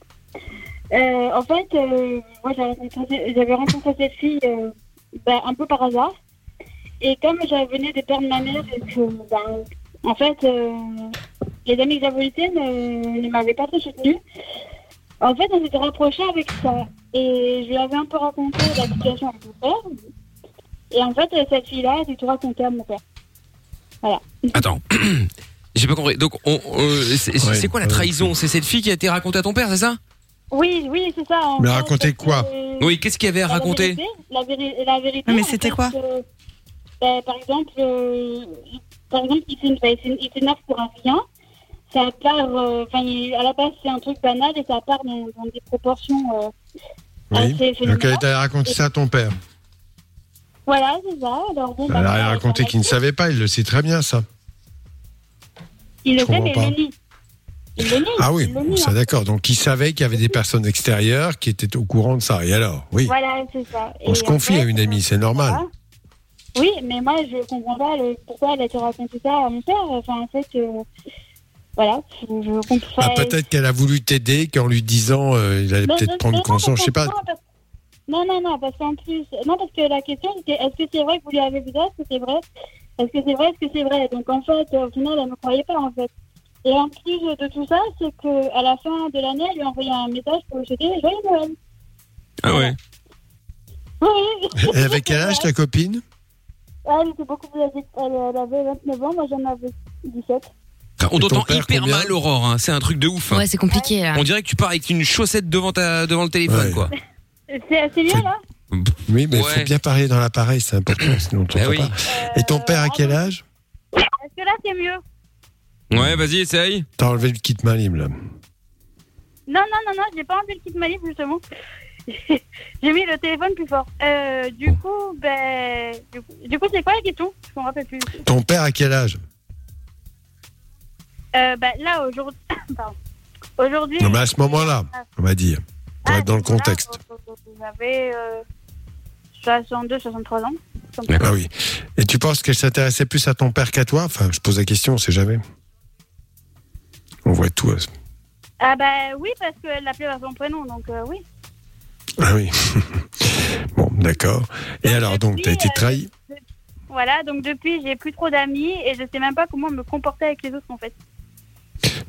Euh, en fait, euh, moi, j'avais rencontré, cette fille euh, bah, un peu par hasard. Et comme je venais de perdre ma mère et que, bah, en fait, euh, les amis que j'avais été ne, ne m'avaient pas trop soutenue, en fait, on s'était rapprochés avec ça. Et je lui avais un peu raconté la situation avec mon père. Et en fait, cette fille-là, elle a tout raconté à mon père. Attends. (clears throat) J'ai pas compris. Donc, on, euh, c'est Ouais, quoi la ouais. trahison? C'est cette fille qui a été racontée à ton père, c'est ça? Oui, oui, c'est ça. en Mais fait, raconter parce quoi que, Oui, qu'est-ce qu'il y avait à bah, raconter La vérité, la, véri- la vérité. Mais en c'était fait, quoi euh, bah, Par exemple, euh, par exemple, il s'é- bah, il s'é- il s'énerve pour un rien. Ça part, euh, enfin, il- à la base, c'est un truc banal et ça part dans, dans des proportions euh, Oui. assez Donc elle phénoménales. t'a raconté ça à ton père. Voilà, c'est ça. Alors, bon, bah, Elle a rien voilà, raconté qu'il ne va. savait pas, il le sait très bien ça. Il le Je sait, comprends mais pas. il le nie. Il le nie. Ah oui, ça hein. d'accord. Donc il savait qu'il y avait des personnes extérieures qui étaient au courant de ça. Et alors? Oui. Voilà, c'est ça. On Et se confie fait, à une amie, c'est normal. voilà. Oui, mais moi, je comprends pas le, pourquoi elle a été raconté ça à mon père. Enfin, en fait, euh, voilà, je, je comprends. Ah, Peut-être qu'elle a voulu t'aider qu'en lui disant euh, il allait peut-être prendre non, conscience, je sais pas. non, parce- Non, non, non, parce qu'en plus, non, parce que la question c'était est-ce que c'est vrai que vous lui avez vu ça? Est-ce que c'est vrai? Est-ce que c'est vrai? Est-ce que c'est vrai? Donc en fait, au final, elle ne croyait pas en fait. Et en plus de tout ça, c'est que à la fin de l'année, elle lui a envoyé un message pour lui souhaiter joyeux Noël. Ah ouais. Oui, Et avec quel âge ta copine? Elle était beaucoup plus âgée. Elle, avait 29 ans, moi j'en avais 17. Enfin, On t'entend hyper mal, Aurore. hein. C'est un truc de ouf. hein. Ouais, c'est compliqué là. On dirait que tu pars avec une chaussette devant ta devant le téléphone, Ouais. quoi. (laughs) C'est c'est mieux là Oui, mais il Ouais. faut bien parler dans l'appareil, c'est important, sinon on t'entend Bah oui. pas. Et ton père à quel âge? Est-ce que là c'est mieux? Ouais, vas-y, essaye. T'as enlevé le kit main libre là. Non, non, non, non, j'ai pas enlevé le kit malib justement. (laughs) j'ai mis le téléphone plus fort. Euh, du coup, ben. Du coup, du coup, c'est quoi la question? Je me rappelle plus. Ton père à quel âge? Euh, ben, là, aujourd'hui. (coughs) Pardon. Aujourd'hui. Non mais à ce moment-là, on va dire, pour Ah, être dans le contexte. J'avais euh, 62, 63 ans. Ah oui. Et tu penses qu'elle s'intéressait plus à ton père qu'à toi? Enfin, je pose la question, on sait jamais. On voit tout. à ce- Ah, ben oui, parce qu'elle l'appelait par son prénom, donc euh, oui. Ah oui. (laughs) bon, d'accord. Et alors, donc, t'as été trahi Voilà, donc depuis, j'ai plus trop d'amis et je sais même pas comment me comporter avec les autres en fait.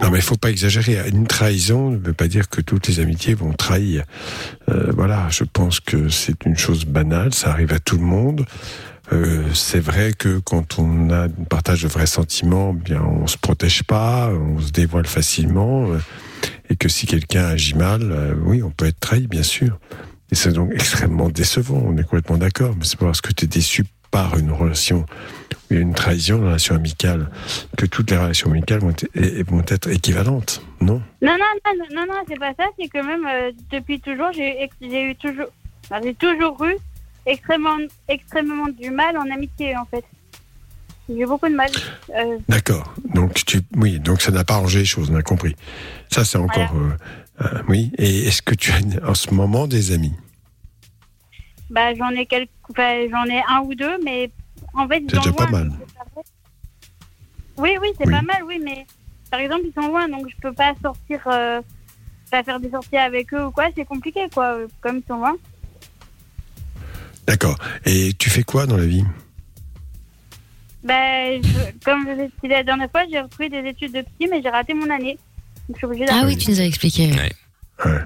Non, mais il faut pas exagérer. Une trahison ne veut pas dire que toutes les amitiés vont trahir. Euh, voilà, je pense que c'est une chose banale, ça arrive à tout le monde. Euh, c'est vrai que quand on a un partage de vrais sentiments, bien, on se protège pas, on se dévoile facilement, euh, et que si quelqu'un agit mal, euh, oui, on peut être trahi, bien sûr. Et c'est donc extrêmement décevant. On est complètement d'accord, mais c'est parce que tu es déçu par une relation, une trahison, une relation amicale, que toutes les relations amicales vont être, équivalentes, non? Non, non, non, non, non, c'est pas ça, c'est que même euh, depuis toujours, j'ai eu toujours, j'ai toujours eu extrêmement, extrêmement du mal en amitié en fait. J'ai beaucoup de mal. Euh, D'accord. Donc tu, oui, donc ça n'a pas arrangé les choses, on a compris. Ça c'est encore, euh, euh, oui. Et est-ce que tu as en ce moment des amis? Bah, j'en ai quelques, enfin, j'en ai un ou deux, mais en fait, ils C'est déjà pas loin, mal. Oui, oui, c'est Oui. pas mal, oui, mais par exemple, ils sont loin, donc je peux pas sortir, euh, pas faire des sorties avec eux ou quoi, c'est compliqué, quoi, comme ils sont loin. D'accord. Et tu fais quoi dans la vie? Ben, je- comme je vous ai dit la dernière fois, j'ai repris des études de psy, mais j'ai raté mon année. Donc, je suis obligée Ah oui, tu nous as expliqué. Ouais. Ouais.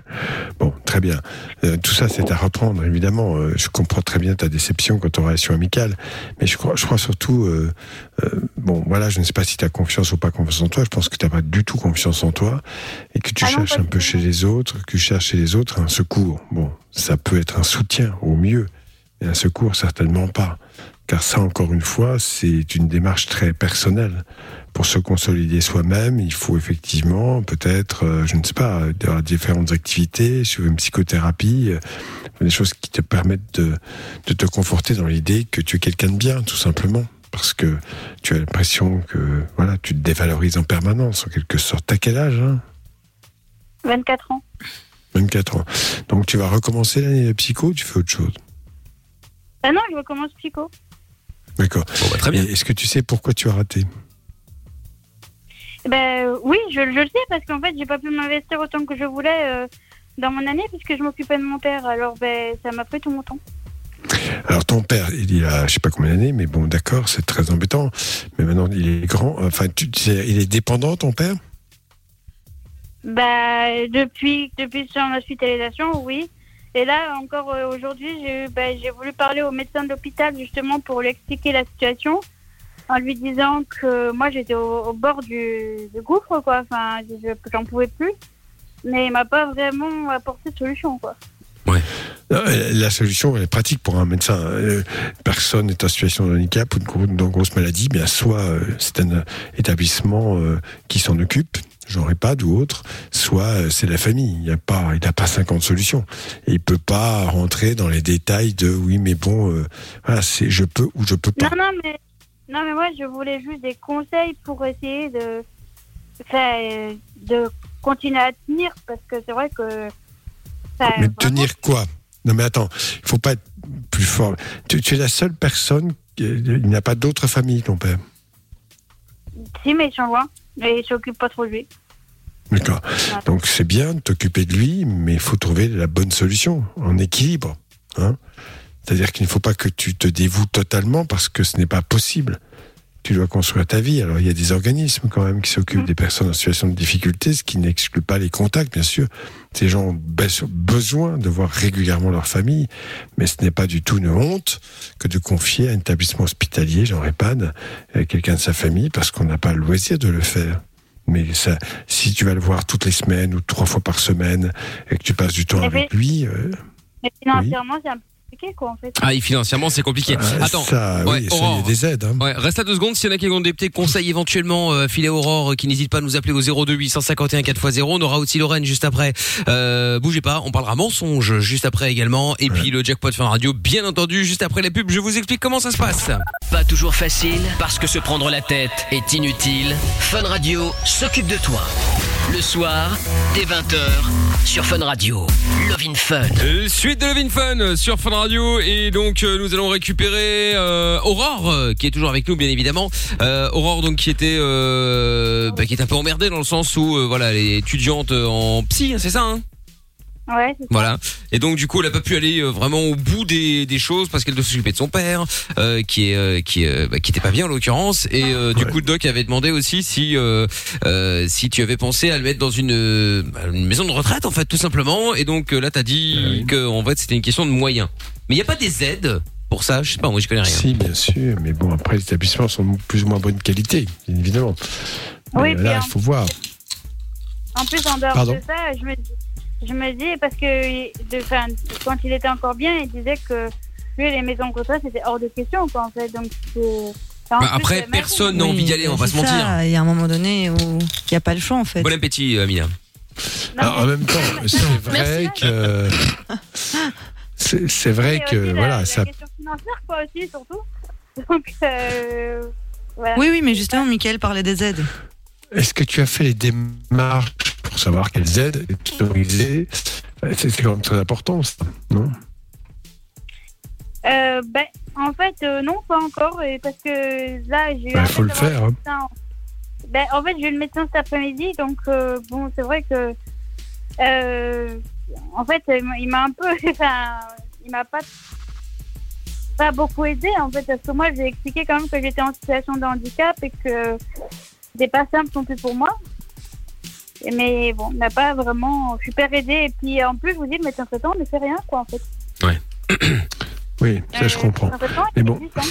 Bon, très bien. Euh, tout ça, c'est à reprendre, évidemment. Euh, je comprends très bien ta déception quant aux relations amicales, mais je crois, je crois surtout, euh, euh, bon, voilà, je ne sais pas si tu as confiance ou pas confiance en toi. Je pense que tu n'as pas du tout confiance en toi et que tu Ah cherches un peu chez les autres, que tu cherches chez les autres un secours. Bon, ça peut être un soutien au mieux, mais un secours certainement pas. Car ça, encore une fois, c'est une démarche très personnelle. Pour se consolider soi-même, il faut effectivement peut-être, euh, je ne sais pas, avoir différentes activités, suivre une psychothérapie, euh, des choses qui te permettent de, de te conforter dans l'idée que tu es quelqu'un de bien, tout simplement. Parce que tu as l'impression que voilà, tu te dévalorises en permanence, en quelque sorte. T'as quel âge hein? 24 ans. 24 ans. Donc tu vas recommencer l'année de psycho ou tu fais autre chose? Ah non, je recommence psycho. D'accord. Bon, bah, très bien. Est-ce que tu sais pourquoi tu as raté Ben euh, oui, je, je le sais, parce qu'en fait, j'ai pas pu m'investir autant que je voulais euh, dans mon année, puisque je m'occupais de mon père. Alors, ben, ça m'a pris tout mon temps. Alors ton père, il a je sais pas combien d'années, mais bon d'accord, c'est très embêtant. Mais maintenant il est grand. Enfin, tu, tu sais, il est dépendant ton père? Bah, depuis, depuis son hospitalisation, oui. Et là, encore euh, aujourd'hui, bah, j'ai voulu parler au médecin de l'hôpital justement pour lui expliquer la situation, en lui disant que moi j'étais au, bord du, gouffre, quoi. Enfin, je- j'en pouvais plus. Mais il m'a pas vraiment apporté de solution, quoi. Euh, La solution, est pratique pour un médecin. Euh, Personne n'est en situation de handicap ou de gros- de grosse maladie. Bien, soit c'est un établissement qui s'en occupe, genre EHPAD ou autre, soit euh, c'est la famille. Il n'y a pas, il n'a pas 50 solutions. Et il peut pas rentrer dans les détails de oui, mais bon, euh, voilà, c'est je peux ou je peux pas. Non, non, mais, non, mais moi, je voulais juste des conseils pour essayer de, enfin, euh, de continuer à tenir, parce que c'est vrai que. enfin, Mais vraiment, tenir quoi? Non, mais attends, il faut pas être plus fort. Tu, tu es la seule personne. Il n'y a pas d'autre famille, ton père? Si, mais ils sont loin. Et ils s'occupent pas trop de lui. D'accord. Donc c'est bien de t'occuper de lui, mais il faut trouver la bonne solution, en équilibre. Hein C'est-à-dire qu'il ne faut pas que tu te dévoues totalement parce que ce n'est pas possible. Tu dois construire ta vie. Alors il y a des organismes quand même qui s'occupent des personnes en situation de difficulté, ce qui n'exclut pas les contacts, bien sûr. Ces gens ont be- besoin de voir régulièrement leur famille, mais ce n'est pas du tout une honte que de confier à un établissement hospitalier, genre EHPAD, euh, quelqu'un de sa famille, parce qu'on n'a pas le loisir de le faire. Mais ça, si tu vas le voir toutes les semaines ou trois fois par semaine et que tu passes du temps Eh avec lui, euh, Mais financièrement, c'est un peu compliqué, quoi, en fait. Ah, et financièrement, c'est compliqué. euh, Attends. ça, ouais, oui, ça, il y Aurore. a des aides. Hein. Ouais, reste à deux secondes. S'il y en a qui ont des petits conseils éventuellement euh, Aurore, euh, qui n'hésitent pas à nous appeler au 02 851 4x0. On aura aussi Lorraine juste après. Euh, bougez pas, on parlera mensonge juste après également. Et puis le jackpot fin radio, bien entendu, juste après la pub. Je vous explique comment ça se passe. Pas toujours facile, parce que se prendre la tête est inutile. Fun Radio s'occupe de toi. Le soir, dès 20h, sur Fun Radio. Love in Fun. Euh, Suite de Love in Fun sur Fun Radio et donc euh, nous allons récupérer euh, Aurore euh, qui est toujours avec nous bien évidemment. Euh, Aurore donc qui était euh, bah, qui est un peu emmerdée dans le sens où euh, voilà elle est étudiante en psy, hein, c'est ça hein? Ouais, c'est ça. Voilà. Et donc du coup, elle a pas pu aller euh, vraiment au bout des, des choses parce qu'elle doit s'occuper de son père, euh, qui est euh, qui euh, bah, qui était pas bien en l'occurrence. Et euh, du coup, le doc avait demandé aussi si euh, euh, si tu avais pensé à le mettre dans une, euh, une maison de retraite en fait tout simplement. Et donc euh, là, t'as dit Ah que en fait c'était une question de moyens. Mais il y a pas des aides pour ça? Je sais pas, moi je connais rien. Si, bien sûr, mais bon, après, les établissements sont de plus ou moins bonne qualité, bien évidemment. Oui, Mais là, il faut voir. En plus, en dehors Pardon de ça, je me, dis- je me dis, parce que de, enfin, quand il était encore bien, il disait que lui, les maisons retraite, c'était hors de question, quoi, en fait. Donc, c'est- enfin, en Bah, plus, après, euh, personne n'a envie d'y aller, on va se mentir. Il y a un moment donné où il n'y a pas le choix en fait. Bon appétit, Amina. Alors, en même temps, (laughs) c'est vrai que. C'est c'est vrai que, la- voilà, la ça. question financière, quoi, aussi, surtout. (laughs) Donc, euh, voilà. Oui, oui, mais justement, Michael parlait des aides. Est-ce que tu as fait les démarches pour savoir quelles aides est autorisées C'est c'est quand même très important, ça, non? Euh, ben, en fait, euh, non, pas encore, et parce que là, j'ai eu Bah, un faut le faire, hein. Ben, en fait, j'ai eu le médecin cet après-midi, donc euh, bon, c'est vrai que, euh, en fait, il m'a- il un peu, (laughs) il m'a pas pas beaucoup aidé, en fait, parce que moi, j'ai expliqué quand même que j'étais en situation de handicap et que c'était pas simple non plus pour moi. Mais bon, il m'a pas vraiment super aidé. Et puis, en plus, je vous dis, le médecin traitant ne fait rien, quoi, en fait. (coughs) Oui, ça je Euh, comprends. Mais bon. existe, hein.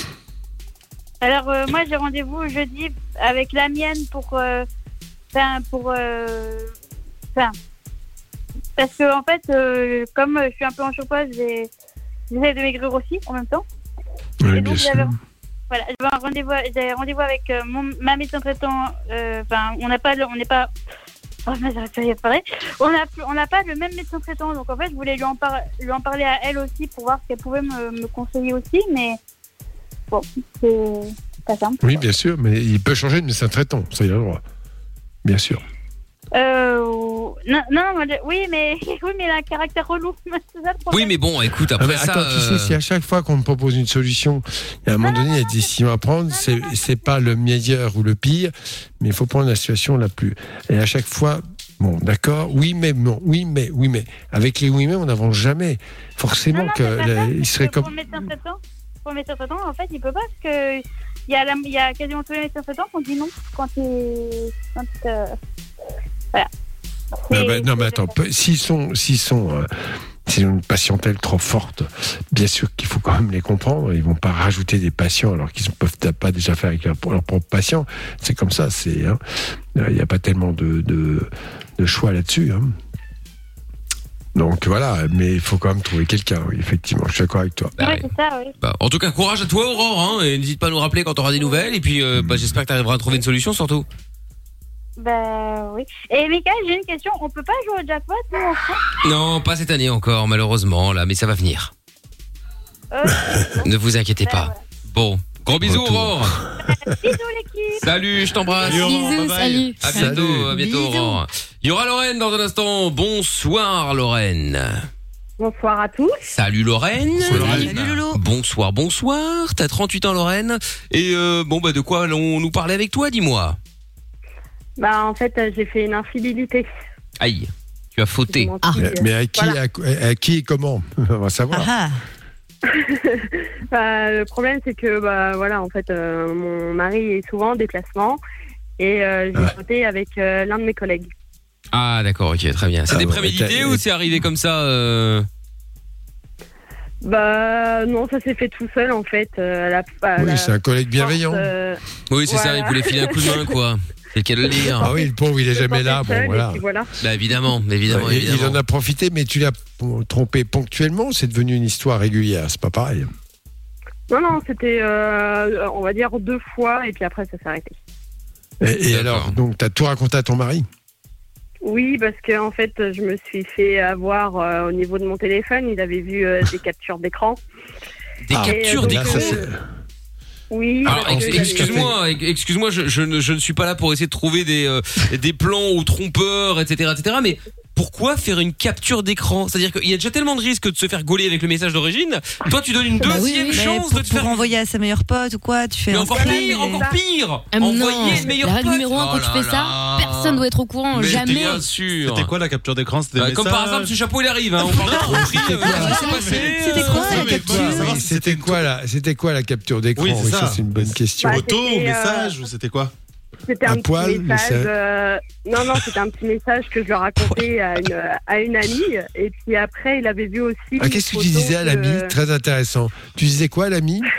Alors, euh, moi, j'ai rendez-vous jeudi avec la mienne pour. euh, Enfin, pour. euh, Enfin. parce que, en fait, euh, comme je suis un peu en chauffage, j'ai. J'essaie de maigrir aussi en même temps. Oui, Et bien donc, sûr. j'avais voilà, j'avais un rendez-vous, avec euh, mon, ma médecin traitant. euh, Enfin, on n'a pas, on n'est pas. Oh, mais. On n'a on pas le même médecin traitant, donc en fait, je voulais lui en, par- lui en parler à elle aussi pour voir si elle pouvait me, conseiller aussi, mais bon, c'est pas simple. Oui, bien sûr, mais il peut changer de médecin traitant, ça il a le droit. Bien sûr. Euh, non, non, oui, mais (laughs) oui, mais il a un caractère relou. (laughs) ça. Oui, mais bon, écoute, Ah, après mais ça. attends, tu sais, euh, si à chaque fois qu'on me propose une solution, a un moment donné, il y a des décisions à prendre, c'est c'est pas le meilleur ou le pire, mais il faut prendre la situation la plus. Et à chaque fois, bon, d'accord, oui, mais non, oui, mais, oui, mais. Avec les oui, mais, on n'avance jamais. Forcément Non, non, que la- ça, il serait que Pour comme. le médecin traitant, pour le médecin traitant, en fait, il peut pas parce que il y a, la, il y a quasiment tous les médecins traitants qui ont dit non quand il. Quand, euh, voilà. Ah bah, non, mais attends, s'ils sont, s'ils sont, euh, s'ils ont une patientèle trop forte, bien sûr qu'il faut quand même les comprendre. Ils vont pas rajouter des patients alors qu'ils ne peuvent pas déjà faire avec leurs propres patients. C'est comme ça. C'est, hein. il n'y a pas tellement de, de, de choix là-dessus. hein. Donc voilà, mais il faut quand même trouver quelqu'un. Oui, effectivement, je suis d'accord avec toi. bah, Ouais, ouais. c'est ça, oui. Bah, en tout cas, courage à toi, Aurore, hein, et n'hésite pas à nous rappeler quand tu auras des nouvelles, et puis euh, bah, j'espère que tu arriveras à trouver une solution surtout. Bah oui. Et Michael, j'ai une question. On peut pas jouer au jackpot, nous, en France? Non, pas cette année encore, malheureusement, là, mais ça va venir. Euh, Ne vous inquiétez bah, pas. Bon, gros bisous, Retour. Aurore. (laughs) Bisous, l'équipe. Salut, je t'embrasse. Bisous, salut. À bientôt, Salut. à bientôt, Bisous. Aurore. Il y aura Lorraine dans un instant. Bonsoir, Lorraine. Bonsoir à tous. Salut, Lorraine. Salut Lolo. Bonsoir, bonsoir. T'as 38 ans, Lorraine. Et euh, bon, bah, de quoi allons nous parler avec toi, dis-moi? Bah, en fait, euh, j'ai fait une infidélité. Aïe, tu as fauté. Ah. Mais, mais à qui, voilà. à, à qui et comment (laughs) On va savoir. Ah (laughs) Bah, le problème, c'est que, bah, voilà, en fait, euh, mon mari est souvent en déplacement et euh, j'ai voté avec euh, l'un de mes collègues. Ah d'accord, ok, très bien. C'était Ah ouais, prémédité t'as- ou c'est arrivé comme ça euh... Bah, non, ça s'est fait tout seul, en fait. euh, à la- à Oui, c'est un collègue bienveillant. euh, Oui, c'est ça, il voulait filer un coup de main, quoi. (laughs) C'est de le. Ah oui, le pauvre, il est jamais là. Bon, voilà. Bah évidemment, évidemment, Ouais, il- en a profité, mais tu l'as trompé ponctuellement. C'est devenu une histoire régulière. C'est pas pareil. Non, non, c'était, euh, on va dire, deux fois et puis après, ça s'est arrêté. Et, alors, donc, t'as tout raconté à ton mari? Oui, parce que en fait, je me suis fait avoir euh, au niveau de mon téléphone. Il avait vu euh, des (laughs) captures d'écran. Des Ah, captures d'écran. Oui. J'avais- excuse-moi, ex- excuse-moi, je, je ne, je ne suis pas là pour essayer de trouver des, euh, des plans ou trompeurs, etc., etc. Mais pourquoi faire une capture d'écran? C'est-à-dire qu'il y a déjà tellement de risques de se faire gauler avec le message d'origine. Toi, tu donnes une Bah oui, deuxième oui. Mais chance pour, de te pour faire. envoyer à sa meilleure pote ou quoi, tu fais Mais un encore scan pire, et- encore pire. Ah, mais non. Envoyer le meilleur pote. numéro un, quand Oh tu fais là ça, personne doit être au courant, Mais jamais. Bien sûr. C'était quoi la capture d'écran? C'était Euh, Comme par hasard, ce chapeau il arrive. Hein. (laughs) On parle de euh, C'était quoi, la mais capture Oui, C'était quoi la, c'était quoi la capture d'écran? Oui, c'est ça, ça. c'est une bonne question. Bah, ou c'était, euh, message ou c'était quoi? C'était Un un, petit poil, message. euh, Non, non, c'était un petit message que je lui racontais à une, à une amie. Et puis après, il avait vu aussi. Ah, Qu'est-ce que tu disais à l'ami que- Très intéressant. Tu disais quoi à l'ami (laughs)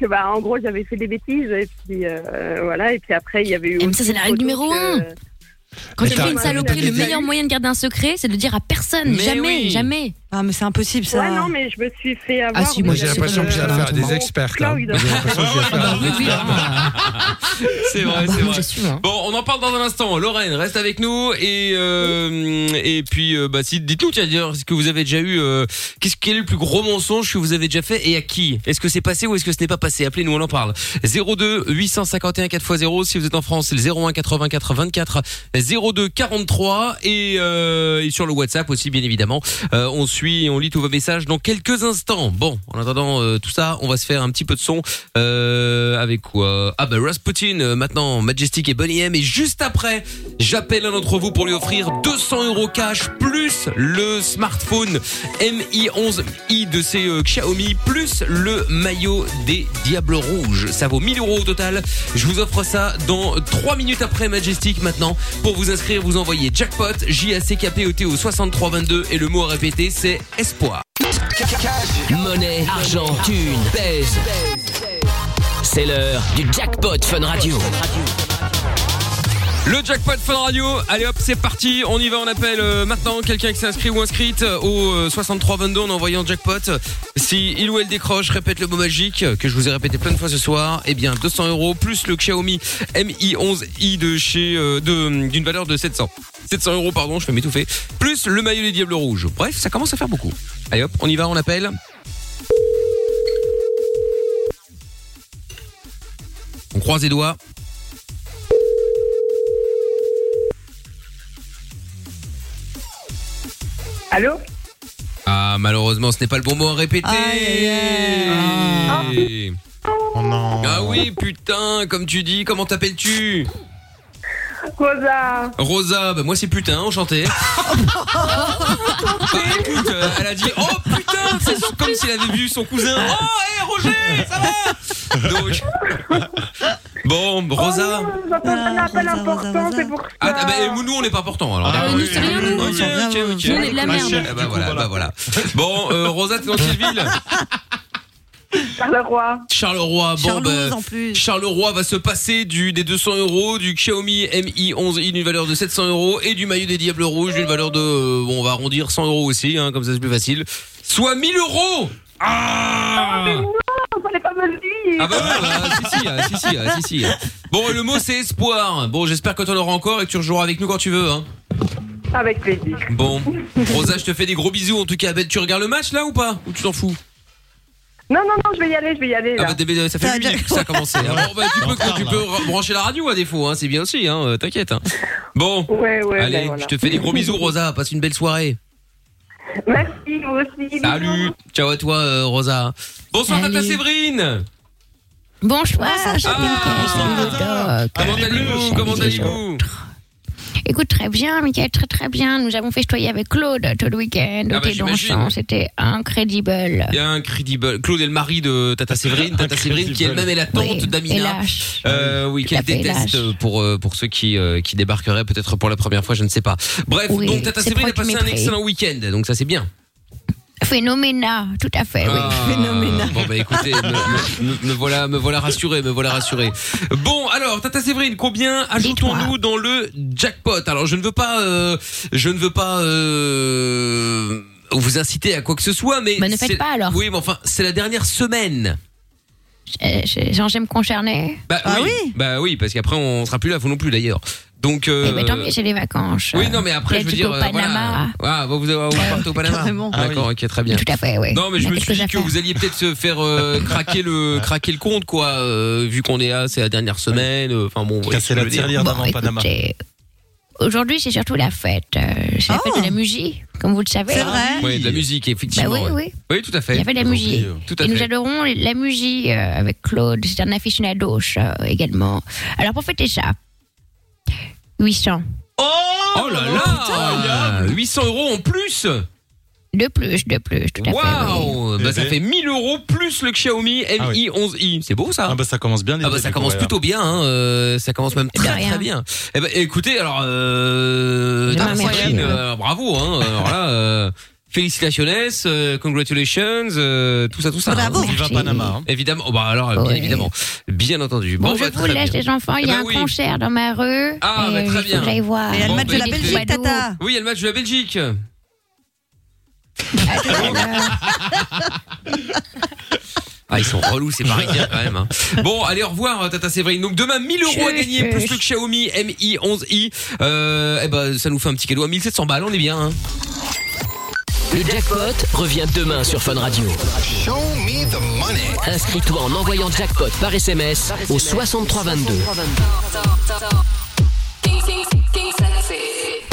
que bah en gros j'avais fait des bêtises et puis euh, voilà et puis après il y avait eu Eh, aussi ça, c'est la une règle numéro que- un. Quand tu fais une saloperie, le meilleur moyen de garder un secret, c'est de le dire à personne. Mais jamais, oui. jamais. Ah, mais c'est impossible ça. ouais non mais je me suis fait avoir Ah, si, moi, j'ai l'impression que j'ai affaire à des experts là. Cloud. J'ai l'impression que j'ai affaire à des Oui, oui, experts. (laughs) C'est vrai, Bah, c'est moi, vrai. hein. Bon, on en parle dans un instant. Lorraine, reste avec nous et euh, et puis euh, bah si dites-nous tiens d'ailleurs ce que vous avez déjà eu euh, qu'est-ce quel est le plus gros mensonge que vous avez déjà fait et à qui? Est-ce que c'est passé ou est-ce que ce n'est pas passé? Appelez-nous, on en parle. 02 851 4x0 si vous êtes en France, c'est le 01 84 24 02 43 et, et sur le WhatsApp aussi bien évidemment. On suit, on lit tous vos messages dans quelques instants. Bon, en attendant euh, tout ça, on va se faire un petit peu de son euh, avec quoi? Ah bah Rasputin euh, maintenant Majestic et Bonnie M et juste après, j'appelle un d'entre vous pour lui offrir 200 euros cash plus le smartphone Mi11i de euh, Xiaomi plus le maillot des Diables Rouges. Ça vaut 1000 euros au total. Je vous offre ça dans 3 minutes après Majestic maintenant. Pour vous inscrire, vous envoyez jackpot J A C K P O T au 6322 et le mot à répéter c'est espoir. Monnaie, argent, thune, pèse. C'est l'heure du jackpot Fun Radio. Le jackpot Fun Radio, allez hop, c'est parti, on y va, on appelle euh, maintenant quelqu'un qui s'est inscrit ou inscrite euh, au euh, 6322 en envoyant jackpot. Si il ou elle décroche, répète le mot magique euh, que je vous ai répété plein de fois ce soir, eh bien 200 euros plus le Xiaomi Mi11i de chez d'une valeur de 700. 700 euros pardon, je vais m'étouffer. Plus le maillot des Diables Rouges. Bref, ça commence à faire beaucoup. Allez hop, on y va, on appelle. On croise les doigts. allô Ah, malheureusement, ce n'est pas le bon mot à répéter. Aïe, aïe, Oh non. Ah oui, putain, comme tu dis, comment t'appelles-tu? Rosa Rosa, bah moi c'est putain, enchanté. (laughs) bah écoute, euh, elle a dit oh putain, c'est comme s'il avait vu son cousin. Oh, hé Roger, ça va Donc, bon, Rosa. oh, j'entends un Ah, appel Rosa, important c'est pour ça Ah, ah, bah, et nous on n'est pas important alors. Ah, nous, c'est rien, nous. Ok, ok, ok. Nous, on est de la Ma merde. chef, Ah bah du coup, voilà, bah voilà. Bon, euh, Rosa, t'es dans quelle ville? Charleroi Charleroi. Bon, Charlouse bah, en plus. Charleroi va se passer du des 200 euros, du Xiaomi Mi 11i d'une valeur de 700 euros et du maillot des Diables Rouges d'une valeur de, euh, bon, on va arrondir 100 euros aussi, hein, comme ça c'est plus facile. Soit 1000 euros. Ah non fallait pas me le dire ah bah ah, si si, ah, si si, ah, si si. Bon, le mot c'est espoir. Bon, j'espère que tu en auras encore et que tu rejoueras avec nous quand tu veux. Hein. avec plaisir Bon, Rosa, je te fais des gros bisous. En tout cas, Ben, tu regardes le match là ou pas? Ou tu t'en fous? Non non non je vais y aller je vais y aller Ah là. bah, ça fait T'as 8 minutes que ça a commencé. hein. (laughs) Bon, bah, tu peux, tu peux re- brancher la radio à défaut, hein, c'est bien aussi, hein, euh, t'inquiète. hein. Bon, ouais ouais allez, ben voilà. je te fais des gros bisous, Rosa. Passe une belle soirée. merci vous aussi Salut, bisous. ciao à toi, euh, Rosa. Bonsoir, Salut. Tata Séverine. Bonsoir, Ah, Chapin Comment allez-vous Comment allez-vous Écoute, très bien, Michael, très très bien. Nous avons festoyé avec Claude tout le week-end. Ah au bah, dansant. C'était un crédible. Claude est le mari de Tata Séverine. (laughs) Tata Séverine qui elle-même est la tante Oui, d'Amina. Euh, oui, qu'elle fait déteste lâche. pour euh, pour ceux qui euh, qui débarqueraient peut-être pour la première fois, je ne sais pas. Bref, Oui, donc Tata Séverine a passé un excellent week-end, donc ça c'est bien. Phénoména, tout à fait, oui. Ah, Bon bah écoutez, me, me- voilà, me voilà rassuré, me voilà rassuré. Bon alors, Tata Séverine, combien ajoutons-nous dans le jackpot? Alors je ne veux pas, euh, je ne veux pas euh, vous inciter à quoi que ce soit, mais Bah, ne faites c'est- pas, alors. Oui, mais enfin c'est la dernière semaine. Euh, je- Jean, j'aime concerné? Bah oui, bah oui, parce qu'après on sera plus là, vous non plus d'ailleurs. Donc. Euh, Eh ben, tant mieux, j'ai les vacances. Oui, non, mais après, je veux dire, au euh, Panama. voilà. Ah, vous, vous, vous partez au Panama. Ah D'accord, ok, très bien. Tout à fait, oui. Non, mais je me suis à dit que vous alliez peut-être se faire euh, (laughs) craquer le craquer le compte, quoi, euh, vu qu'on est là, c'est la dernière semaine. euh, Enfin bon, vous voyez ce que je veux dire. Bon, écoutez, Aujourd'hui, c'est surtout la fête. euh, c'est la fête de la musique, comme vous le savez. C'est vrai Oui, de la musique, effectivement. Bah oui, ouais. oui. tout à fait. Il y avait de la musique. Tout à Et nous adorons la musique euh, avec Claude. C'est un aficionado euh, également. Alors, pour fêter ça, 800. Oh là là 800 euros en plus De plus, de plus, tout à fait. Waouh bah, Ça Eh ben. fait 1000 euros plus le Xiaomi Ah Mi 11i. C'est beau ça Ah bah ça commence bien. Ah bah ça commence plutôt bien, hein, euh, ça commence même très très bien. Eh ben écoutez, alors euh, euh, bravo, hein, alors là, euh, félicitations, euh, congratulations, euh, tout ça, tout ça. Bravo. hein. Viva Panama. hein. Évidemment, oh, bah alors bien Ouais. évidemment, bien entendu. Bon, Bon, je bah, vous très laisse bien. les enfants, il y Eh a ben un oui. concert dans ma rue. Ah, et, bah, euh, très bien. voir. Et il y a le match de la. Belgique, Tata. Oui, il y a le match de la Belgique. Ah, ils sont relous, ces Parisiens quand même. hein. Bon, allez, au revoir, Tata Séverine. Donc demain, 1000 euros à gagner, plus le Xiaomi Mi 11i. Euh, eh ben, ça nous fait un petit cadeau à 1700 balles, on est bien. Hein. Le jackpot revient demain sur Fun Radio. Inscris-toi en envoyant jackpot par SMS au 6322.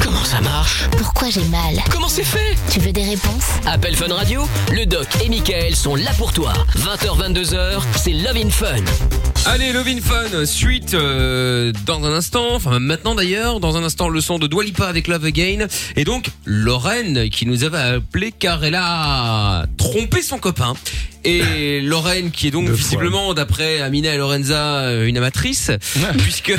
Comment ça marche? Pourquoi j'ai mal? Comment c'est fait? Tu veux des réponses? Appel Fun Radio, le doc et Michael sont là pour toi. 20h, 22h, c'est Love in Fun. Allez, Love in Fun, suite euh, dans un instant, enfin maintenant d'ailleurs, dans un instant le son de Dwalipa avec Love Again, et donc Lorraine qui nous avait appelé car elle a trompé son copain. Et (laughs) Lorraine qui est donc Deux visiblement, d'après Amina et Lorenza, euh, une amatrice, puisque...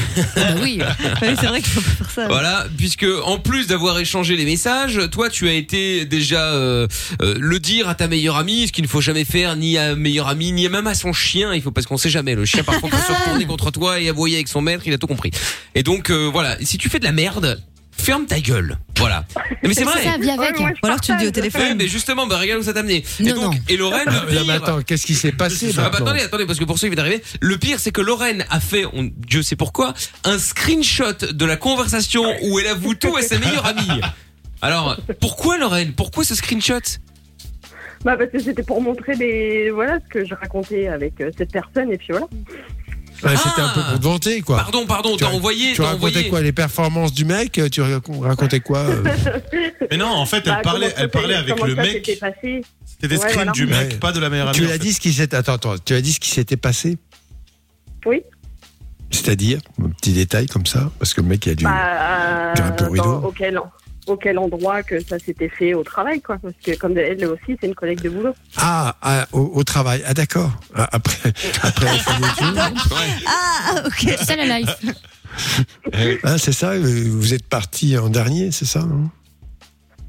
oui. (laughs) oui c'est vrai qu'il faut pas faire ça. Voilà, puisque en plus d'avoir échangé les messages, toi tu as été déjà euh, euh, le dire à ta meilleure amie, ce qu'il ne faut jamais faire ni à un meilleur ami, ni même à son chien. Il faut parce qu'on sait jamais. Le chien parfois peut se retourner contre toi et aboyer avec son maître. Il a tout compris. Et donc euh, voilà, si tu fais de la merde. Ferme ta gueule. Voilà. Mais c'est vrai. ça, viens avec. Ouais, moi, je Ou alors tu le dis au téléphone. mais justement, bah regarde où ça t'a amené. Et donc, non. et Lorraine, le Ah, mais pire- attends, qu'est-ce qui s'est passé ah bah attendez, attendez, parce que pour ceux qui viennent d'arriver, le pire c'est que Lorraine a fait, on, Dieu sait pourquoi, un screenshot de la conversation où elle avoue tout à sa meilleure amie. Alors, pourquoi Lorraine? Pourquoi ce screenshot? Bah parce que c'était pour montrer des voilà ce que je racontais avec euh, cette personne et puis voilà. Ouais, C'était un peu Ah. pour te vanter, quoi. Pardon, pardon, Tu t'as ra- envoyé, Tu t'as racontais envoyé. quoi Les performances du mec Tu rac- racontais quoi euh (laughs) Mais non, en fait, Bah, elle parlait, comment ça elle parlait s'est- avec comment le ça mec. passé C'était des Ouais, screens voilà. du mec, Ouais. pas de la meilleure amie. Tu en l'as fait. dit ce qui s'était. Attends, attends. Tu as dit ce qui s'était passé Oui. C'est-à-dire un petit détail comme ça, parce que le mec il a dû. Bah, J'ai un peu euh, rideau. dans- auquel, auquel endroit que ça s'était fait au travail, quoi. Parce que comme elle aussi, c'est une collègue de boulot. Ah, ah, au, au travail. Ah d'accord. Ah, après, (laughs) après la fin. Ah, ok. C'est ça la life. Ah, c'est ça. Vous êtes parti en dernier, c'est ça non?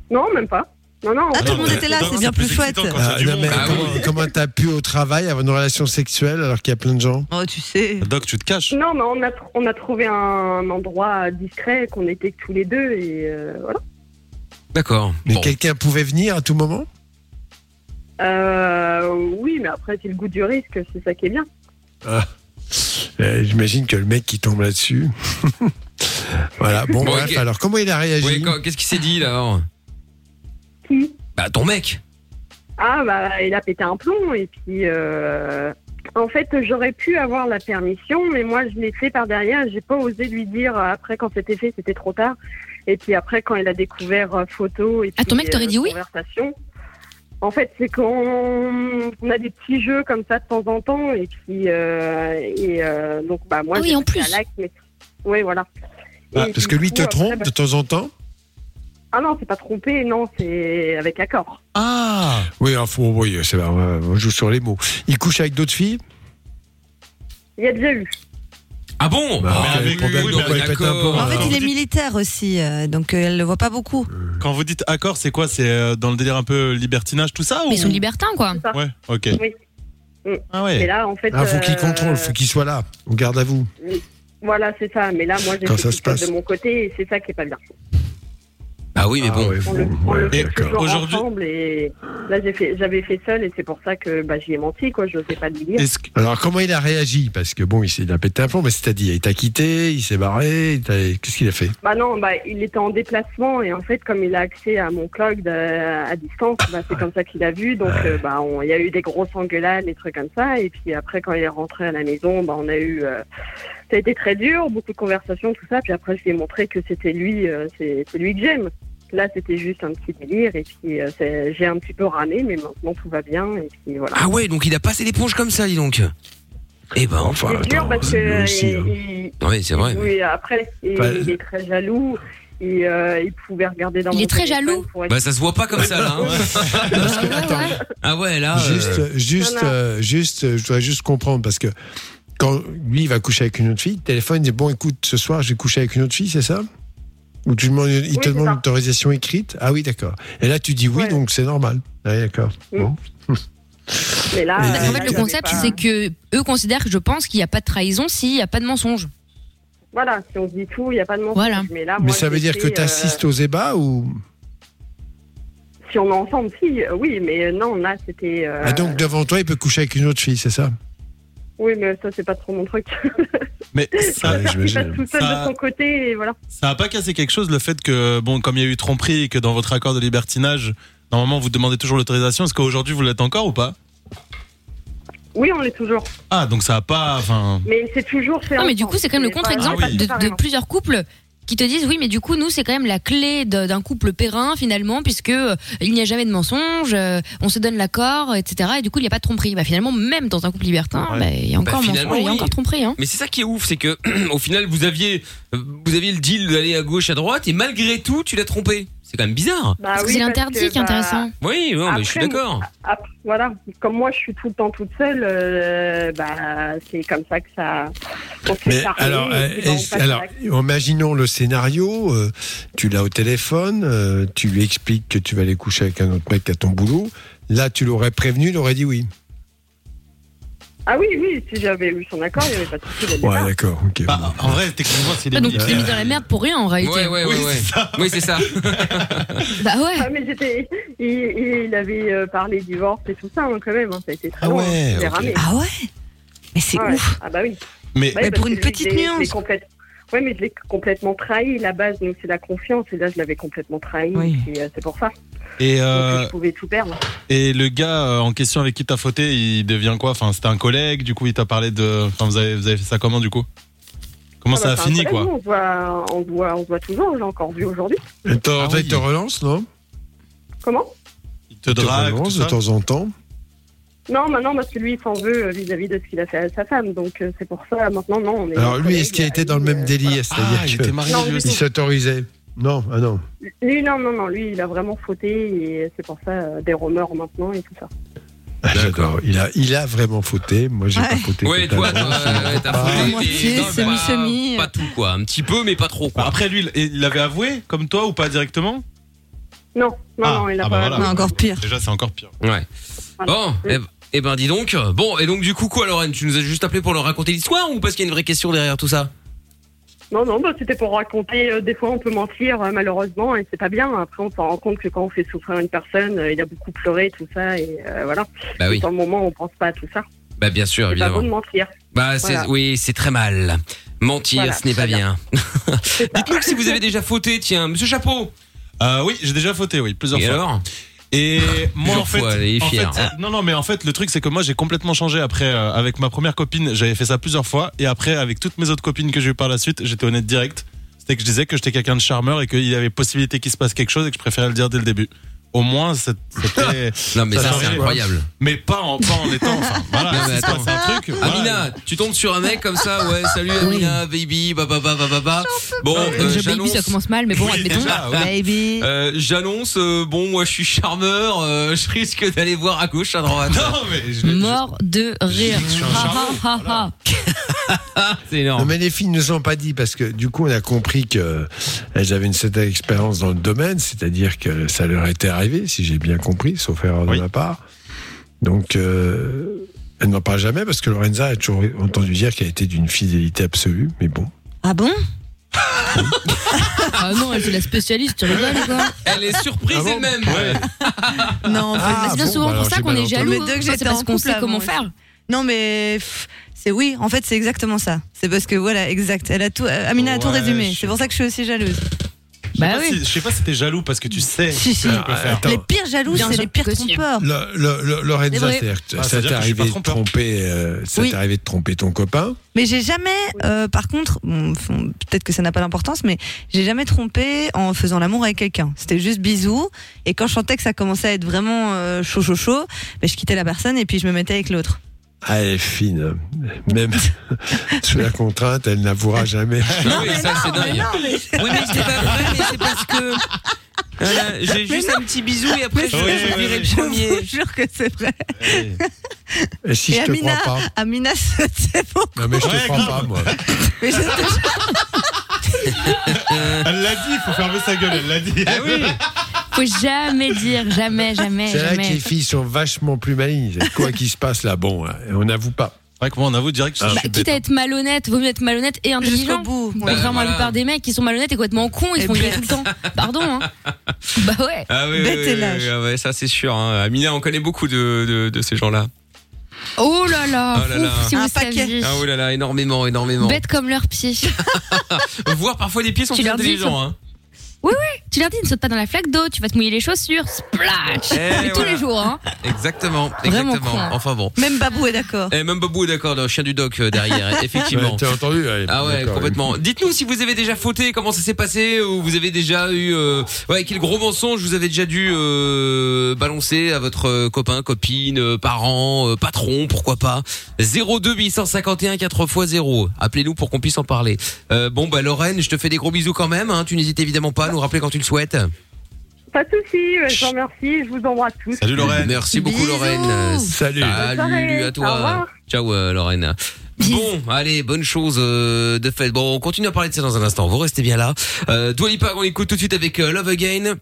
Non, même pas. Non, non. Ah, tout le monde était là, c'est bien plus chouette. Ah, du non, monde. mais Bah comment t'as pu au travail avoir une relation sexuelle alors qu'il y a plein de gens? Oh, tu sais. Doc, tu te caches. Non, mais on a, tr- on a trouvé un endroit discret qu'on était que tous les deux et euh, voilà. D'accord. Mais Bon. quelqu'un pouvait venir à tout moment? Euh, oui, mais après, c'est le goût du risque, c'est ça qui est bien. Ah. Euh, J'imagine que le mec qui tombe là-dessus. (laughs) voilà. Bon, Bon, bref. ok. Alors, comment il a réagi? Ouais, quand- qu'est-ce qu'il s'est dit là alors? Qui Bah ton mec. Ah, bah, il a pété un plomb et puis. euh, En fait, j'aurais pu avoir la permission, mais moi, je l'ai fait par derrière. J'ai pas osé lui dire après quand c'était fait, c'était trop tard. Et puis après, quand il a découvert euh, photo et puis Ah, ton mec t'aurait euh, dit oui conversation. En fait, c'est qu'on on a des petits jeux comme ça de temps en temps et puis euh, et euh, donc bah moi Ah oui, j'ai en plus. un like, mais oui voilà. Ah, Et parce que lui coup, te après, trompe bah- de temps en temps Ah non, c'est pas trompé, non, c'est avec accord. Ah Oui, alors, faut, oui, c'est on joue sur les mots. Il couche avec d'autres filles? Il y a déjà eu. Ah bon? Bah, Ah, oui, d'accord. En fait, il est militaire aussi, euh, donc euh, elle le voit pas beaucoup. Quand vous dites accord, c'est quoi? C'est euh, dans le délire un peu libertinage, tout ça Mais ou... ils sont libertins, quoi. Ouais, ok. Oui. Mm. Ah Mais ouais. là, en fait. Ah, faut qu'il euh, contrôle, faut qu'il soit là. On garde à vous. Voilà, c'est ça. Mais là, moi, j'ai Quand fait ça se passe. de mon côté et c'est ça qui est pas bien. Ah oui, mais bon. ouais, On le, ouais, Aujourd'hui- ensemble et là, j'ai fait, j'avais fait seul et c'est pour ça que bah, j'y ai menti, quoi. Je n'osais pas le dire. Que- Alors, comment il a réagi? Parce que bon, il, s'est- il a pété un plomb, mais c'est-à-dire, il t'a quitté, il s'est barré, il t'a- qu'est-ce qu'il a fait? Bah non, bah, il était en déplacement et en fait, comme il a accès à mon cloud euh, à distance, bah, c'est comme ça qu'il a vu. Donc, euh, bah, on- il y a eu des grosses engueulades, des trucs comme ça. Et puis après, quand il est rentré à la maison, bah, on a eu. euh, ça a été très dur, beaucoup de conversations, tout ça. Puis après, je lui ai montré que c'était lui, euh, c'est lui que j'aime. Là, c'était juste un petit délire. Et puis, euh, j'ai un petit peu ramé, mais maintenant, tout va bien. Et puis voilà. Ah ouais, donc il a passé l'éponge comme ça, dis donc. Eh ben, Enfin, c'est dur parce que. aussi, il- hein. il- Oui, c'est vrai. Oui, après, il, Enfin, il est très jaloux. Et, euh, il pouvait regarder dans Il mon est très jaloux être- Bah ça se voit pas comme ça là. hein. (laughs) Que, attends, Ah ouais là. euh, Juste, juste, Non, non. euh, juste, euh, je dois juste comprendre parce que quand lui il va coucher avec une autre fille, le téléphone il dit bon écoute ce soir je vais coucher avec une autre fille, c'est ça? Ou tu demandes, il te demande ça. une autorisation écrite? Ah oui d'accord. Et là tu dis oui Ouais. donc c'est normal. Ah, d'accord. Mm. Bon. (laughs) Mais là, Et- là, fait, le concept, pas- c'est que eux considèrent que je pense qu'il n'y a pas de trahison s'il n'y a pas de mensonge. Voilà, si on se dit tout, il n'y a pas de mensonge. Voilà. Mais, là, Mais moi, ça veut dire que tu assistes euh, aux ébats ou? Si on est ensemble, si, euh, oui, mais euh, non, là, c'était. euh, ah, donc devant toi il peut coucher avec une autre fille, c'est ça? Oui, mais ça, c'est pas trop mon truc. (laughs) Mais ça, Ouais, il passe tout seul Ça- de son côté, et voilà. ça a pas cassé quelque chose le fait que, bon, comme il y a eu tromperie et que dans votre accord de libertinage, normalement vous demandez toujours l'autorisation, est-ce qu'aujourd'hui vous l'êtes encore ou pas? Oui, on l'est toujours. Ah, donc ça a pas. Enfin. Mais c'est toujours fait. Non, mais du coup, c'est quand même le contre-exemple Ah oui. de, séparément. plusieurs couples qui te disent oui, mais du coup, nous, c'est quand même la clé d'un couple périn finalement, puisque euh, il n'y a jamais de mensonge, euh, on se donne l'accord, etc. Et du coup, il n'y a pas de tromperie. Bah, finalement, même dans un couple libertin, Ouais. bah, il y a encore Bah, mensonge, il y a encore tromperie. Hein. Mais c'est ça qui est ouf, c'est que (clears throat) au final vous aviez vous aviez le deal d'aller à gauche à droite et malgré tout tu l'as trompé. C'est quand même bizarre. Bah Parce que oui, c'est l'interdit qui est bah, intéressant. Oui, non, mais je suis d'accord. Après, voilà, comme moi je suis tout le temps toute seule, euh, bah, c'est comme ça que ça. Mais alors, euh, alors imaginons le scénario. euh, tu l'as au téléphone, euh, tu lui expliques que tu vas aller coucher avec un autre mec à ton boulot. Là, tu l'aurais prévenu, il aurait dit oui. Ah oui, oui, si j'avais eu son accord, il n'y avait pas de souci. Ouais, d'accord. ok. Bah, en vrai, techniquement, s'il est Ah, donc tu t'es mis dans la merde pour rien en réalité. Ouais, ouais, ouais, Oui, ouais. c'est ça. Oui, c'est ça. (laughs) Bah ouais. Ah, mais j'étais. Il, il- avait euh, parlé divorce et tout ça, hein, quand même. hein, ça a été très Ah long. hein, ouais. Ah ouais Mais c'est Ah ouais. ouf. Ah bah oui. Mais Mais pour une petite nuance. Ouais, mais je l'ai complètement trahi. La base, nous, c'est la confiance. Et là, je l'avais complètement trahi. Oui. Et euh, c'est pour ça. et, Donc, euh, je pouvais tout perdre. et le gars euh, en question avec qui t'as fauté, il devient quoi? Enfin, c'était un collègue. Du coup, il t'a parlé de. Enfin, vous avez, vous avez fait ça comment du coup? Comment Ah ça bah, a un fini quoi on, se voit, on, se voit, on se voit toujours. J'ai encore vu aujourd'hui. Et temps en Ah temps, il oui. te relance, non? Comment? Il te Il te drague, tout relance de temps en temps. Non, maintenant, parce que lui, il s'en veut euh, vis-à-vis de ce qu'il a fait à sa femme. Donc, euh, c'est pour ça, maintenant, non. On est Alors lui, est-ce qu'il a été dans le même euh, délire Ah, C'est-à-dire il que était marié Non, lui aussi. il s'autorisait? Non, ah non. Lui, non, non, non. Lui, il a vraiment fauté. Et c'est pour ça, euh, des rumeurs maintenant et tout ça. Ah, J'adore. Il a, il a vraiment fauté. Moi, j'ai Ouais. pas fauté. Ouais, toi, totalement. toi, euh, t'as pas- fauté, moitié, mais non, semi, pas- semi. Pas tout quoi, un petit peu mais pas trop quoi. Après, lui, il- il avait avoué comme toi ou pas directement? Non, non, Ah, non, il a ah pas. bah voilà. Non, encore pire. Déjà, c'est encore pire. Ouais. Voilà. Bon, eh, eh ben dis donc. Bon, et donc du coup quoi Lorraine, tu nous as juste appelé pour leur raconter l'histoire ou parce qu'il y a une vraie question derrière tout ça? Non, non, bah, c'était pour raconter. euh, des fois, on peut mentir, euh, malheureusement, et c'est pas bien. Après, on s'en rend compte que quand on fait souffrir une personne, euh, il a beaucoup pleuré, tout ça, et euh, voilà. Bah oui. Dans le moment, on pense pas à tout ça. Bah bien sûr, C'est pas bon évidemment. de mentir. Bah c'est Voilà. oui, c'est très mal. Mentir, Voilà, ce n'est pas très bien. (laughs) Dites-nous que si vous avez déjà fauté, tiens, monsieur Chapeau. Euh, oui, j'ai déjà fauté, oui, plusieurs Et fois. alors? Et (laughs) moi, en fois, fait, non, non, mais en fait, le truc, c'est que moi, j'ai complètement changé après. euh, avec ma première copine, j'avais fait ça plusieurs fois, et après, avec toutes mes autres copines que j'ai eues par la suite, j'étais honnête direct. C'était que je disais que j'étais quelqu'un de charmeur et qu'il y avait possibilité qu'il se passe quelque chose et que je préférais le dire dès le début. Au moins c'est- c'était. (laughs) Non, mais ça, c'est changeait. incroyable. Mais pas en, pas en étant. Enfin, (laughs) voilà, Non, mais c'est attends. c'est un truc. voilà. Amina, tu tombes sur un mec comme ça, ouais, salut Amina, baby, bah bah bah bah bah bah. Bon, euh, Déjà, baby, j'annonce. ça commence mal, mais bon, Oui, admettons. déjà, ouais. Baby. Euh, J'annonce, euh, bon, moi je suis charmeur, euh, je risque d'aller voir à gauche, à droite. (laughs) Non, mais je Mort de rire. je. C'est Non, énorme. mais les filles ne nous ont pas dit parce que du coup on a compris que elles avaient une certaine expérience dans le domaine, c'est-à-dire que ça leur était arrivé, si j'ai bien compris, sauf erreur Oui. de ma part. Donc euh, elles n'en parlent jamais parce que Lorenza a toujours entendu dire qu'elle était d'une fidélité absolue, mais bon. Ah bon (laughs) Ah non, elle c'est la spécialiste, tu rigoles quoi Elle est surprise Ah bon elle-même. Ouais. (laughs) Non, en fait, Ah, C'est bien bon, souvent bah pour ça qu'on est jaloux. Mais dès que Ça, j'étais c'est parce qu'on couple sait comment faire. Non, mais c'est oui. En fait, c'est exactement ça. C'est parce que voilà, exact. Elle a tout. Amina a tout résumé. je- C'est pour ça que je suis aussi jalouse. Je sais Bah pas oui. si- Je sais pas si t'es jaloux parce que tu sais. Si, si. que tu peux faire. Les pires jaloux, c'est les pires trompeurs. Le- le- le- C'est Lorenza, vrai. c'est-à-dire que Ah, ça t'est arrivé de tromper, euh, ça Oui. t'est arrivé de tromper ton copain Mais j'ai jamais, euh, par contre, bon, peut-être que ça n'a pas d'importance, mais j'ai jamais trompé en faisant l'amour avec quelqu'un. C'était juste bisous. Et quand je sentais que ça commençait à être vraiment euh, chaud, chaud, chaud, ben, je quittais la personne et puis je me mettais avec l'autre. Ah, elle est fine. Même (laughs) sous la contrainte, elle n'avouera jamais. Ah oui, ça c'est dingue. Oui, mais c'est pas vrai, mais c'est parce que. (laughs) Voilà, j'ai juste un petit bisou et après je, Oui, je oui, virai oui. le Je premier. vous jure que c'est vrai. Et si et je te Amina, crois pas Amina, c'est bon. Non, mais je te Ouais, crois grave. pas, moi. Mais je- (laughs) Elle l'a dit, il faut fermer sa gueule, elle l'a dit. Ah oui. Faut jamais dire, jamais, jamais, C'est vrai que les filles sont vachement plus malignes. Quoi qu'il se passe là, bon, hein, on n'avoue pas. C'est vrai que moi, on avoue direct que je Bah, quitte bête. à être malhonnête, vaut mieux être malhonnête et Jusqu'au intelligent. bout. Bah, Contrairement à voilà. la plupart des mecs qui sont malhonnêtes et complètement cons, ils Et font tout le temps. Pardon, hein. (laughs) Bah ouais. Ah oui, Bête oui, et oui, lâche. oui, ah ouais, ça c'est sûr. Hein. Amina, on connaît beaucoup de, de, de ces gens-là. Oh là là. Oh là là. ouf, si Un vous paquet. saviez. Ah oh là là, énormément, énormément. Bêtes comme leurs pieds. (laughs) Voir parfois les pieds sont Tu plus leur dis, intelligents. Hein. Tu leur dis, ne saute pas dans la flaque d'eau, tu vas te mouiller les chaussures. Splash. Eh, Et tous voilà. les jours, hein. Exactement, Vraiment exactement. con, hein. Enfin bon. Même Babou est d'accord. Et même Babou est d'accord, le chien du doc euh, derrière, (laughs) effectivement. Ouais, T'as entendu ouais, Ah ouais, d'accord. complètement. Dites-nous si vous avez déjà fauté, comment ça s'est passé, ou vous avez déjà eu, euh, ouais, quel gros mensonge vous avez déjà dû euh, balancer à votre euh, copain, copine, euh, parent, euh, patron, pourquoi pas. 02 851 4 x 0. Appelez-nous pour qu'on puisse en parler. Euh, bon bah Lorraine, je te fais des gros bisous quand même. Hein, tu n'hésites évidemment pas à nous rappeler quand tu le souhaites. Pas de soucis, euh, je vous remercie, je vous embrasse tous. Salut Lorraine. Merci beaucoup Bisous. Lorraine. Salut. Soirée. à Au toi. revoir. Ciao euh, Lorraine. Bon, allez, bonne chose euh, de fait. Bon, on continue à parler de ça dans un instant. Vous restez bien là. Euh, Dua Lipa, on écoute tout de suite avec euh, Love Again.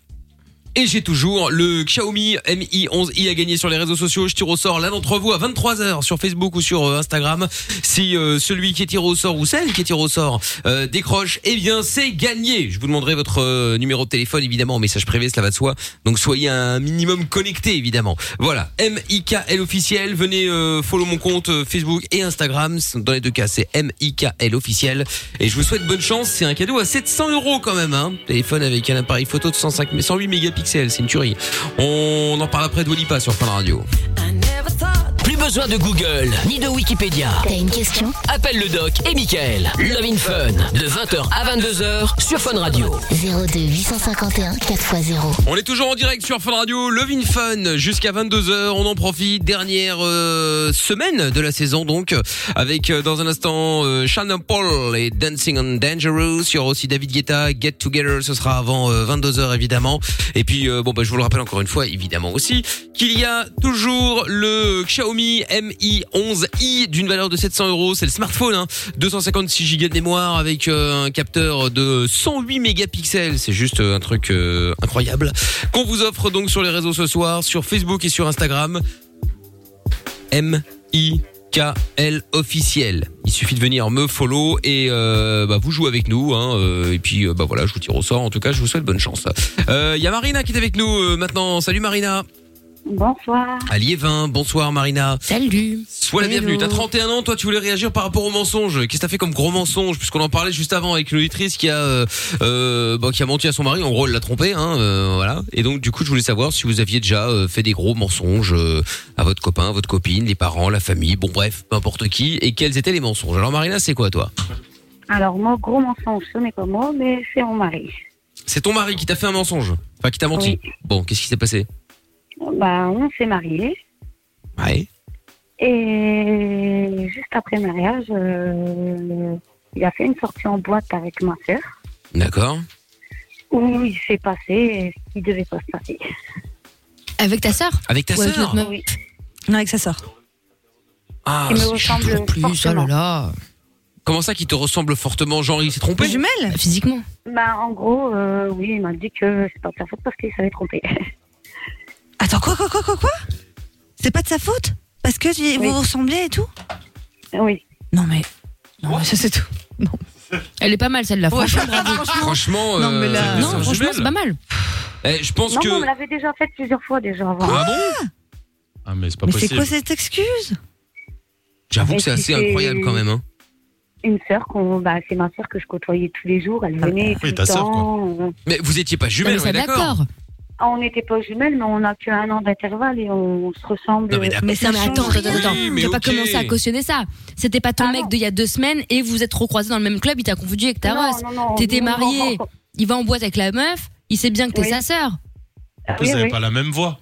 Et j'ai toujours le Xiaomi Mi 11i à gagner sur les réseaux sociaux. Je tire au sort l'un d'entre vous à 23h sur Facebook ou sur euh, Instagram. Si euh, celui qui est tiré au sort ou celle qui est tiré au sort euh, décroche, eh bien c'est gagné. Je vous demanderai votre euh, numéro de téléphone évidemment en message privé, cela va de soi. Donc soyez un minimum connecté évidemment. Voilà, M-I-K-L officiel. Venez euh, follow mon compte euh, Facebook et Instagram. Dans les deux cas, c'est M-I-K-L officiel. Et je vous souhaite bonne chance. C'est un cadeau à 700 euros quand même. Hein. Téléphone avec un appareil photo de 105 mais 108 mégapixels, c'est une tuerie. On en parle après de Walipa sur Fun Radio. Besoin de Google ni de Wikipédia. T'as une question? Appelle le doc et Michael. Love in Fun de 20h à 22h sur Fun Radio. 02 851 4x0. On est toujours en direct sur Fun Radio, Love in Fun jusqu'à 22h. On en profite. Dernière euh, semaine de la saison donc avec euh, dans un instant euh, Shannon Paul et Dancing on Dangerous. Il y aura aussi David Guetta, Get Together. Ce sera avant 22h évidemment. Et puis euh, bon bah je vous le rappelle encore une fois évidemment aussi qu'il y a toujours le Xiaomi Mi 11i d'une valeur de 700 euros. C'est le smartphone, hein, 256 Go de mémoire avec euh, un capteur de 108 mégapixels. C'est juste euh, un truc euh, incroyable qu'on vous offre donc sur les réseaux ce soir, sur Facebook et sur Instagram. M officiel. Il suffit de venir me follow et bah, vous jouez avec nous. Hein, et puis bah voilà, je vous tire au sort. En tout cas, je vous souhaite bonne chance. Il y a Marina qui est avec nous maintenant. Salut Marina. Bonsoir. À Liévin. Bonsoir Marina. Salut. Sois la Hello. bienvenue. T'as 31 ans, toi tu voulais réagir par rapport au mensonge. Qu'est-ce que t'as fait comme gros mensonge? Puisqu'on en parlait juste avant avec une auditrice qui a euh, euh, bon, qui a menti à son mari. En gros, elle l'a trompé, hein, euh, voilà. Et donc du coup, je voulais savoir si vous aviez déjà euh, fait des gros mensonges euh, à votre copain, à votre copine, les parents, la famille, bon bref, peu importe qui, et quels étaient les mensonges? Alors Marina, c'est quoi toi? Alors, moi, gros mensonge, ce n'est pas moi, mais c'est mon mari. C'est ton mari qui t'a fait un mensonge? Enfin, qui t'a menti? Bon, qu'est-ce qui s'est passé? Bah, on s'est mariés. Ouais. Et juste après le mariage, euh, il a fait une sortie en boîte avec ma sœur D'accord. où il s'est passé ce qui devait pas se passer. Avec ta sœur? Avec ta Ou avec sœur Oui. Non, avec sa sœur. Ah, Il me ressemble plus. fortement. Oh là là. Comment ça qui te ressemble fortement Genre, il s'est trompé? Jumelle? Physiquement. Bah, en gros, euh, oui, il m'a dit que c'est pas de sa faute parce qu'il s'avait trompé. (laughs) Attends, quoi, quoi, quoi, quoi, quoi C'est pas de sa faute Parce que tu- vous Oui. vous ressemblez et tout oui. Non, mais. Non, mais ça, c'est tout. Elle est pas mal celle-là. Ouais, Franchement, bravo. (laughs) franchement. Franchement, Non, mais là- euh, Non, franchement, c'est pas mal. Eh, je pense Non, mais on me que. l'avait déjà fait plusieurs fois déjà avant. Ah bon Ah, mais c'est pas Mais c'est possible. quoi cette excuse J'avoue Et que c'est puis assez c'est- incroyable quand même. Hein. Une sœur, qu'on, bah, c'est ma sœur que je côtoyais tous les jours. Elle venait tout oui, le temps. euh, Mais vous étiez pas Non, jumelles, on est d'accord. Ah, on n'était pas jumelles, mais on a qu'un an d'intervalle et on se ressemble. Non, mais d'accord. Mais attends, attends, attends. Oui, pas ok. commencer à cautionner ça. C'était pas ton Ah mec d'il y a deux semaines et vous êtes recroisés dans le même club, il t'a confondu avec ta non, T'étais marié, il va en boîte avec la meuf, il sait bien que t'es Oui. sa sœur. Ah, Vous oui, avez oui. pas la même voix.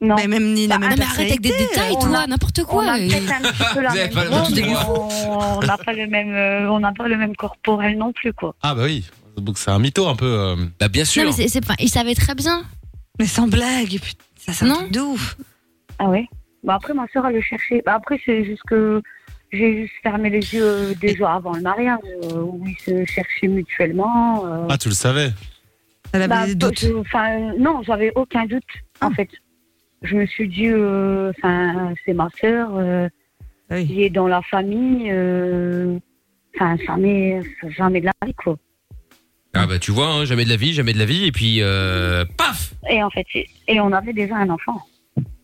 Non. Mais même ni la Bah, même Non, mais arrête avec des détails, on toi, a- n'importe On quoi. a peut-être un petit peu la Vous avez même pas le voix, même mais truc. on n'a pas le même, euh, on n'a pas le même corporel non plus, quoi. Ah, bah oui. Donc c'est un mytho un peu. euh. Bah, bien Non, sûr. pas, il savait très bien. Mais sans blague, putain, ça c'est un Non. truc de ouf. Ah ouais? Bah après ma soeur elle le cherchait. Bah après c'est juste que j'ai juste fermé les yeux euh, des jours avant le mariage euh, où ils se cherchaient mutuellement. euh. Ah, tu le savais? Elle avait Bah, des doutes. je- Enfin non, j'avais aucun doute en fait. Je me suis dit, euh, enfin c'est ma soeur, euh, Ah oui. il est dans la famille. euh, Enfin jamais, jamais de la vie quoi. Ah, bah, tu vois, hein, jamais de la vie, jamais de la vie. Et puis, euh, paf Et en fait, et on avait déjà un enfant.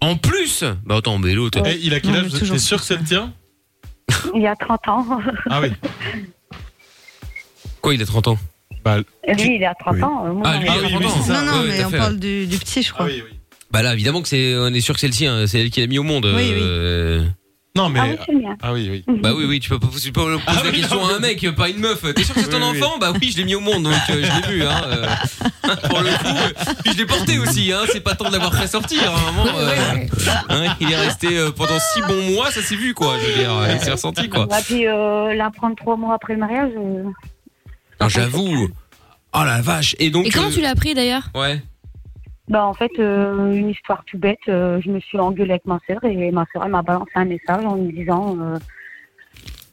En plus Bah, attends, mais l'autre. Eh, il a quel Non, âge mais toujours T'es sûr que c'est le tien Il y a 30 ans. Ah oui. Quoi, il a 30 ans Bah, lui il est à 30 Oui. ans. moi, Ah, lui, il a oui, 30 oui, ans. Non, non, Ouais, mais tout à on fait. parle du, du petit, je ah crois. oui, oui. Bah, là, évidemment que c'est, on est sûr que c'est le sien. C'est elle qui l'a mis au monde. Oui, oui. euh, Non, mais. Ah oui, c'est bien. Ah oui, oui. Bah oui, oui, tu peux pas tu peux pas poser Ah la oui, question non, à un mec, pas à une meuf. T'es sûr que c'est ton Oui, oui. enfant? Bah oui, je l'ai mis au monde, donc euh, je l'ai vu. Hein, euh, (laughs) pour le coup, euh, puis je l'ai porté aussi. Hein, c'est pas temps de l'avoir fait sortir. Hein, à un moment, euh, hein, il est resté euh, pendant six bons mois, ça s'est vu quoi. Je veux dire, euh, il s'est ressenti quoi. Et puis euh, l'apprendre trois mois après le mariage. euh, Non, j'avoue. Oh la vache. Et donc. Et comment euh, tu l'as appris d'ailleurs? Ouais. Bah en fait, euh, une histoire tout bête, euh, je me suis engueulée avec ma soeur et ma soeur elle m'a balancé un message en me disant euh,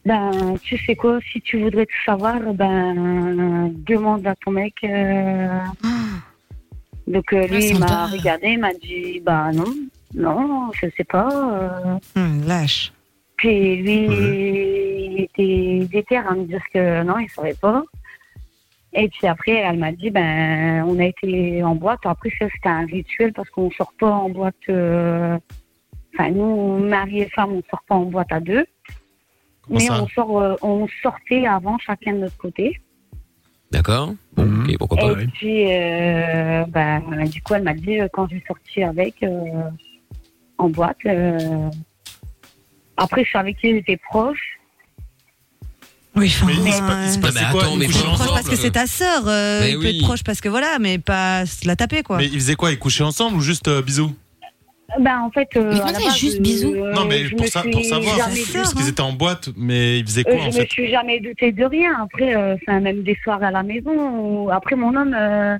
ben tu sais quoi, si tu voudrais tout savoir, ben demande à ton mec. euh. Donc euh, lui Ah, il m'a regardé, il m'a dit bah non, non, je sais pas. euh. Hum, lâche. Puis lui il était déter à me dire que non, il savait pas. Et puis après, elle m'a dit, ben, on a été en boîte. Après, ça, c'était un rituel parce qu'on sort pas en boîte. euh, Enfin, nous, mari et femme, on sort pas en boîte à deux. Comment mais ça on, sort, euh, on sortait avant chacun de notre côté. D'accord. Bon, Mhm. pourquoi pas. et puis, euh, ben, du coup, elle m'a dit, quand j'ai sorti avec, euh, en boîte, euh, après, je savais qu'ils étaient proches. Oui, enfin. Mais il se pa- euh, il se passait quoi proche ensemble parce que c'est ta sœur. euh, Mais il peut oui. être proche parce que voilà, mais pas se la taper quoi. Mais ils faisaient quoi Ils couchaient ensemble ou juste euh, bisous Ben, en fait, euh, Mais à comment la ça, base, juste bisous euh, Non, mais je pour, me ça, suis pour savoir, jamais parce qu'ils hein. étaient en boîte, mais ils faisaient Euh, quoi je en me fait suis jamais douté de rien. Après, euh, enfin, même des soirs à la maison. où- après, mon homme, euh,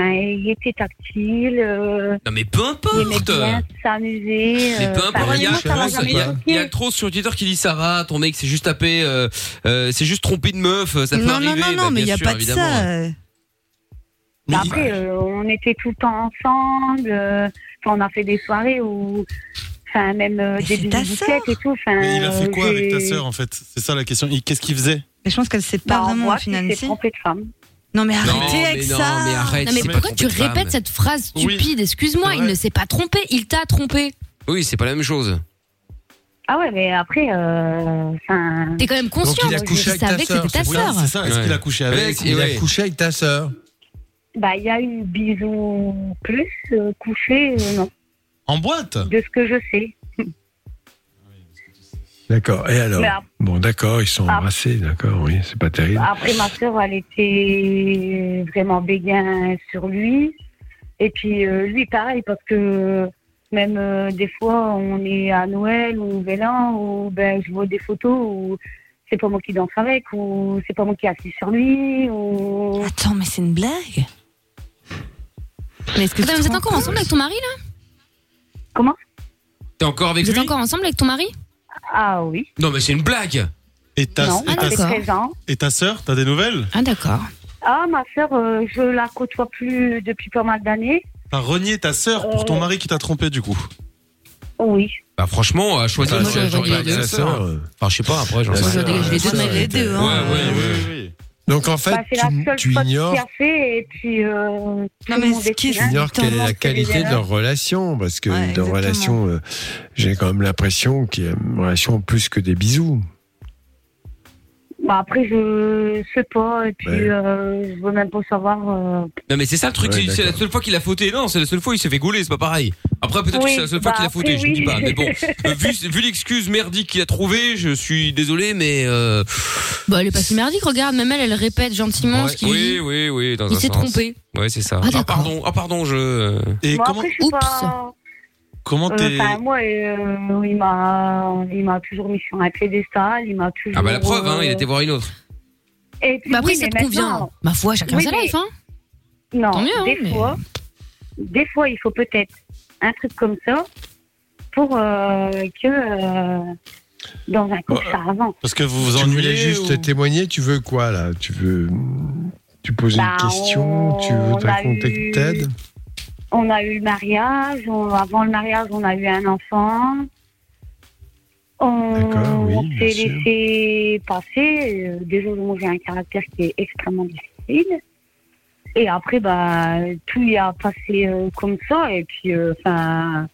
enfin, il était tactile. euh, Non, mais peu il aimait importe. bien s'amuser. Mais euh, peu enfin, importe, il y a il y a- choqué. il y a Cross sur Twitter qui dit ça va, ton mec s'est juste tapé, euh, euh, c'est juste trompé de meuf, ça peut non, arriver. non, non, bah, non, mais il n'y a sûr, pas de ça. euh. Mais Bah, après, euh, on était tout le temps ensemble. euh, Enfin, on a fait des soirées où, enfin, même euh, des biciclettes et tout. Enfin, Mais il a fait quoi euh, avec ta sœur en fait? C'est ça la question. Qu'est-ce qu'il faisait? Mais je pense qu'elle sait Bah, pas en vraiment au boîte, final. il si. s'est trompé de femme. Non, mais Non, arrêtez avec mais non, ça. mais arrête. Non mais c'est pas pourquoi tu femme. répètes cette phrase Oui. stupide Excuse-moi, il ne s'est pas trompé, il t'a trompé. Oui, c'est pas la même chose. Ah ouais, mais après, euh, T'es quand même conscient. il a couché avec ta sœur, c'était ta c'est c'est ça. Est-ce Ouais. qu'il a couché avec Avec- Il ouais. a couché avec ta sœur. bah, il y a eu bisous plus, euh, couché, euh, non, En boîte de ce que je sais. D'accord. Et alors Bon, d'accord, ils sont Ah. embrassés, d'accord, oui, c'est pas terrible. Après, ma soeur, elle était vraiment béguin sur lui. Et puis euh, lui, pareil, parce que même euh, des fois, on est à Noël ou Nouvel An, où ben, je vois des photos où c'est pas moi qui danse avec, ou c'est pas moi qui assis sur lui, ou... Attends, mais c'est une blague Mais est-ce que Attends, tu vous te êtes encore ensemble avec ton mari là? Comment? T'es encore avec Vous êtes encore ensemble avec ton mari? Ah oui. Non, mais c'est une blague. Et ta, non, et ta, fait d'accord. 13 ans. et ta sœur, t'as des nouvelles? Ah d'accord. Ah, ma soeur, je la côtoie plus depuis pas mal d'années. T'as renié ta sœur pour ton Euh. mari qui t'a trompé du coup? Oui. Bah franchement, à choisir, sœur. euh, Enfin, je sais pas, après, j'en sais dégage les deux, les hein. Ouais, ouais. Donc en fait, Bah, c'est la tu, seule tu ignores, fait, et puis... Euh, Non, mais ce qui est- ignores quelle est la qualité de leur relation, parce que Ouais, dans exactement. relation, euh, j'ai quand même l'impression qu'il y a une relation plus que des bisous. Bah, après, je sais pas, et puis Ouais. euh, je veux même pas savoir... euh, Non, mais c'est ça le truc, Ouais, c'est- c'est la d'accord. seule fois qu'il a fauté. Non, c'est la seule fois où il s'est fait gauler, c'est pas pareil. Après, peut-être que Oui, c'est la seule fois bah, qu'il a fauté, après, je ne dis oui. pas. Mais bon, (laughs) euh, vu, vu l'excuse merdique qu'il a trouvée, je suis désolé, mais. Euh... Bah elle est pas si merdique, regarde, même elle, elle répète gentiment ouais, ce qu'il oui, dit. oui, oui, dans Il un s'est sens. trompé. Ouais, c'est ça. Ah, Ah, pardon, ah, pardon, je. Et Moi, comment, après, je suis Oups. pas... comment euh, t'es. Enfin, moi, euh, il m'a il m'a toujours mis sur un piédestal, il m'a toujours... Ah, bah la preuve, hein, il euh, était voir une autre. Et puis, Bah après oui, ça mais te convient. maintenant- Ma foi, chacun Oui, sa mais- life hein. Non, Tant mieux, hein, des mais- fois, des fois, il faut peut-être un truc comme ça pour euh, que euh, dans un couple Bon, ça avance. Parce que vous vous tu voulais ennuyez juste ou- témoigner, tu veux quoi là? Tu veux tu poses Bah, une question, tu on veux te a raconter eu- que t'aides? On a eu le mariage, on- avant le mariage, on a eu un enfant. On, oui, s'est laissé passer. Euh, Déjà, moi, j'ai un caractère qui est extrêmement difficile. Et après, bah, tout y a passé euh, comme ça. Et puis, euh, enfin.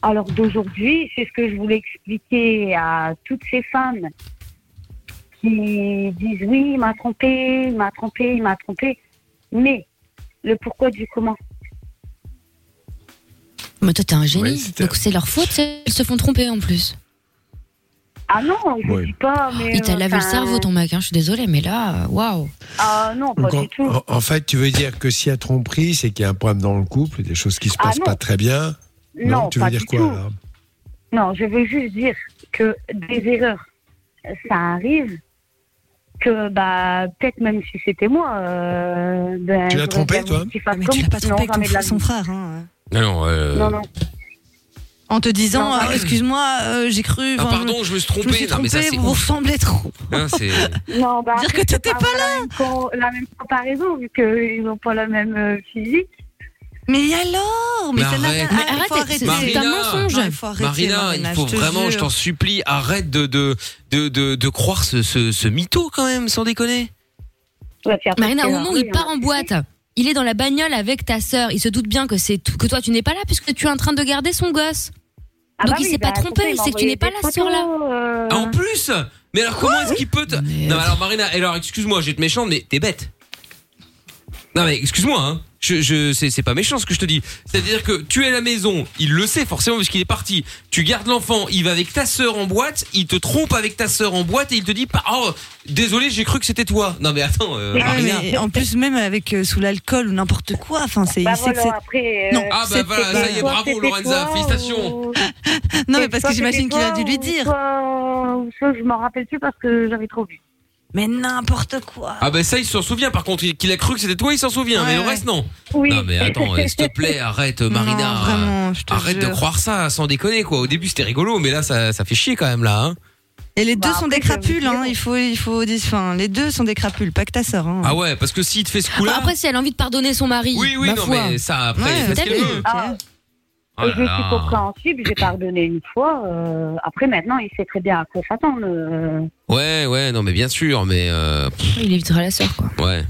alors d'aujourd'hui, c'est ce que je voulais expliquer à toutes ces femmes qui disent oui, il m'a trompé, il m'a trompé, il m'a trompé. Mais le pourquoi du comment. Mais toi t'es un génie. Oui, Donc c'est leur faute, elles se font tromper en plus. Ah non, je Oui. dis pas, mais. Il t'a euh, lavé le cerveau ton mec, hein, je suis désolée, mais là, waouh. Ah non, pas Donc, du en, tout. en- en fait, tu veux dire que s'il y a tromperie, c'est qu'il y a un problème dans le couple, des choses qui se Ah passent pas très bien. non, tu pas veux dire du quoi tout. Non, je veux juste dire que des erreurs, ça arrive. Que bah peut-être même si c'était moi, euh, ben, Tu l'as trompé, toi fasse Mais comme- tu l'as pas non, trompé avec ton la son frère. Hein. Non, non, euh... Non, non. En te disant, ah, non. excuse-moi, euh, j'ai cru. Ah, pardon, je me suis je, je me trompé. suis Non, mais ça, vous ressemblez trop. Hein. (laughs) Non, bah, Dire que t'étais pas pas la même co- La même comparaison, vu qu'ils n'ont pas la même euh, physique. Mais alors Mais Mais ça n'a arrête. rien- ah, arrête, c'est- un mensonge. Non, il faut arrêter, Marina, Marina, il faut je te vraiment, je t'en supplie, arrête de de de de, de croire ce, ce ce mytho quand même, sans déconner. Marina, au moment où il part hein. en boîte, il est dans la bagnole avec ta sœur. Il se doute bien que c'est tout- que toi tu n'es pas là puisque tu es en train de garder son gosse. Ah Donc bah il oui, s'est pas bah, trompé, il c'est que tu n'es pas là ce soir-là. euh, Ah, en plus Mais alors comment est-ce qu'il peut te... Mais- Non mais alors Marina, alors excuse-moi, je vais être méchante, mais t'es bête. Non mais excuse-moi, hein. Je, je, c'est, c'est pas méchant ce que je te dis. C'est-à-dire que tu es à la maison, il le sait forcément parce qu'il est parti. Tu gardes l'enfant, il va avec ta sœur en boîte, il te trompe avec ta sœur en boîte et il te dit pas oh désolé j'ai cru que c'était toi. Non mais attends, euh, Ah, mais en plus, même avec euh, sous l'alcool ou n'importe quoi, enfin, c'est. Bah il sait que voilà, après. Non. euh, Ah bah voilà, ça y est, bravo Lorenza, toi, félicitations. ou-. (laughs) Non, mais parce que j'imagine qu'il a dû lui dire. soit- ou soit je m'en rappelle plus parce que j'avais trop vu. Mais n'importe quoi. Ah bah ça il s'en souvient par contre, qu'il a cru que c'était toi, il s'en souvient, mais le ouais. reste non. Oui. Non mais attends, euh, s'il te plaît, arrête Marina. Non, vraiment, je te Arrête de croire ça, sans déconner quoi. Au début c'était rigolo, mais là ça, ça fait chier quand même là. Hein. Et les Bah, deux sont après, des crapules, hein. Il faut, il faut dire, enfin, les deux sont des crapules, pas que ta sœur, hein. Ah ouais, parce que s'il te fait ce coup-là. Après, si elle a envie de pardonner son mari, oui oui ma non foi. mais ça après Ouais, elle fait ce t'as qu'elle vu. veut. Ah, Oh et je suis compréhensible, j'ai pardonné une fois. euh, après, maintenant, il sait très bien à quoi s'attendre. euh. Ouais ouais non mais bien sûr, mais euh, pff, Il évitera la sœur, quoi. ouais.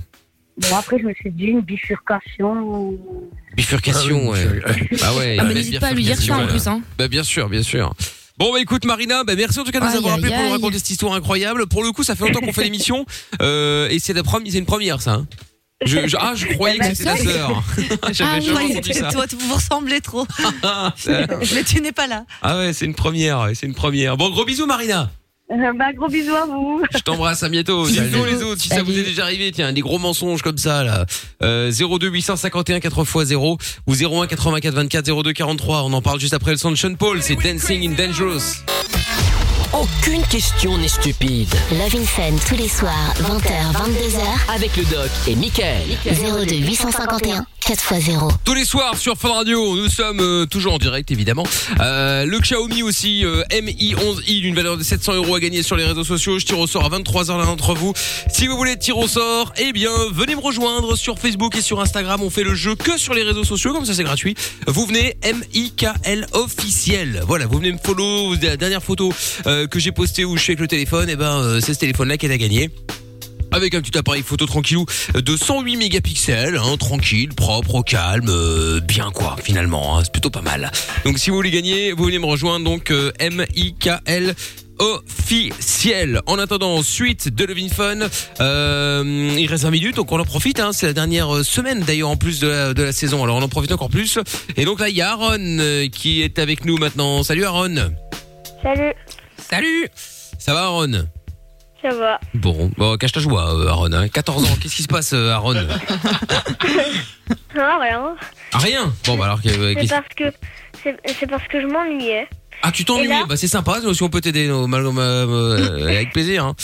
Bon, après, je me suis dit une bifurcation. Bifurcation Ah ouais. Bah ouais. Ah, mais n'hésite pas à lui dire ça en plus, hein. Bah bien sûr, bien sûr. Bon bah écoute Marina, bah merci en tout cas de nous Aïe, avoir appelé aïe, pour nous aïe. raconter cette histoire incroyable. Pour le coup, ça fait longtemps qu'on fait l'émission euh, et c'est la première, c'est une première ça. hein. Je, je- ah je croyais que c'était ta sœur. Ah, (laughs) J'avais oui. jamais entendu ça. toi, vous vous ressemblez trop. (laughs) Mais tu n'es pas là. Ah ouais, c'est une première, c'est une première. Bon, gros bisous Marina. Euh, bah, gros bisous à vous. Je t'embrasse, à bientôt. Dites-nous les autres si ça vous est déjà arrivé. Tiens, des gros mensonges comme ça là. Euh, 02 851 4x0 ou 01 84 24 02 43. On en parle juste après le son de Sean Paul. C'est Dancing in Dangerous. Aucune question n'est stupide. Love in Fun tous les soirs, 20h, 22h. Avec le doc et Michael. 02 851 4x0. Tous les soirs sur Fun Radio, nous sommes euh, toujours en direct évidemment. Euh, le Xiaomi aussi, euh, Mi11i d'une valeur de 700 euros à gagner sur les réseaux sociaux. Je tire au sort à 23h l'un d'entre vous. Si vous voulez tirer au sort, eh bien venez me rejoindre sur Facebook et sur Instagram. On fait le jeu que sur les réseaux sociaux, comme ça c'est gratuit. Vous venez M-I-K-L officiel. Voilà, vous venez me follow. La dernière photo euh, que j'ai postée où je suis avec le téléphone, eh ben euh, c'est ce téléphone-là qui est à gagner avec un petit appareil photo tranquillou de 108 mégapixels, hein, tranquille, propre, calme, euh, bien quoi finalement, hein, c'est plutôt pas mal. Donc si vous voulez gagner, vous venez me rejoindre donc euh, M-I-K-L officiel. En attendant, suite de Levin Fun, euh, il reste 20 minutes, donc on en profite. Hein, c'est la dernière euh, semaine d'ailleurs en plus de la, saison, alors on en profite encore plus. Et donc là, il y a Aaron euh, qui est avec nous maintenant. Salut Aaron. Salut, Salut. Ça va Aaron ça va. Bon, bon cache ta joie, euh, Aaron. hein. 14 ans, qu'est-ce qui se passe, euh, Aaron (laughs) Ah, rien. Ah, Rien. Bon, bah alors, euh, C'est qu'est-ce- parce que c'est c'est parce que je m'ennuyais. ah, tu là Bah, c'est sympa. Si on peut t'aider, euh, mal- euh, avec plaisir. Hein.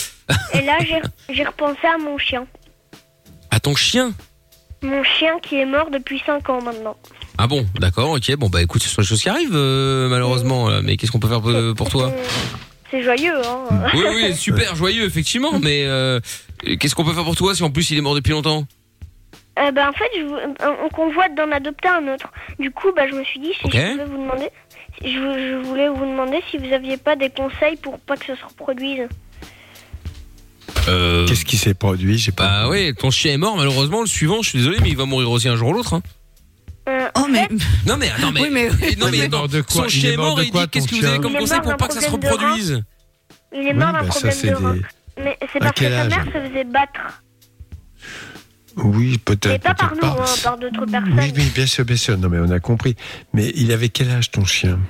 Et là, (laughs) j'ai j'ai repensé à mon chien. À ton chien Mon chien qui est mort depuis 5 ans maintenant. Ah bon, d'accord, ok. Bon, bah écoute, ce sont des choses qui arrivent, euh, malheureusement. là. Mais qu'est-ce qu'on peut faire pour, pour toi? C'est joyeux, hein. (laughs) Oui, oui, super joyeux, effectivement. Mais euh, qu'est-ce qu'on peut faire pour toi si en plus il est mort depuis longtemps? Euh, bah, en fait, je, vou- on on convoite d'en adopter un autre. Du coup, bah, je me suis dit si Ok. je pouvais vous demander. Je, je voulais vous demander si vous aviez pas des conseils pour pas que ça se reproduise. euh... Qu'est-ce qui s'est produit? J'ai pas. Bah ouais, ton chien est mort, malheureusement. Le suivant, je suis désolé, mais il va mourir aussi un jour ou l'autre. Hein. Euh, Oh, mais. (laughs) Non mais attends, mais, Oui, mais- (laughs) non Il mais est mort de quoi? son chien est mort mort de et il dit qu'est-ce que vous avez comme conseil pour pas que ça se reproduise? Il est mort d'un bah, problème c'est de rein. Mais c'est À parce que quel sa âge? mère se faisait battre. Oui, Mais peut-être. pas par nous, pas. hein, par d'autres personnes. Oui, oui, bien sûr, bien sûr. Non, mais on a compris. Mais il avait quel âge ton chien?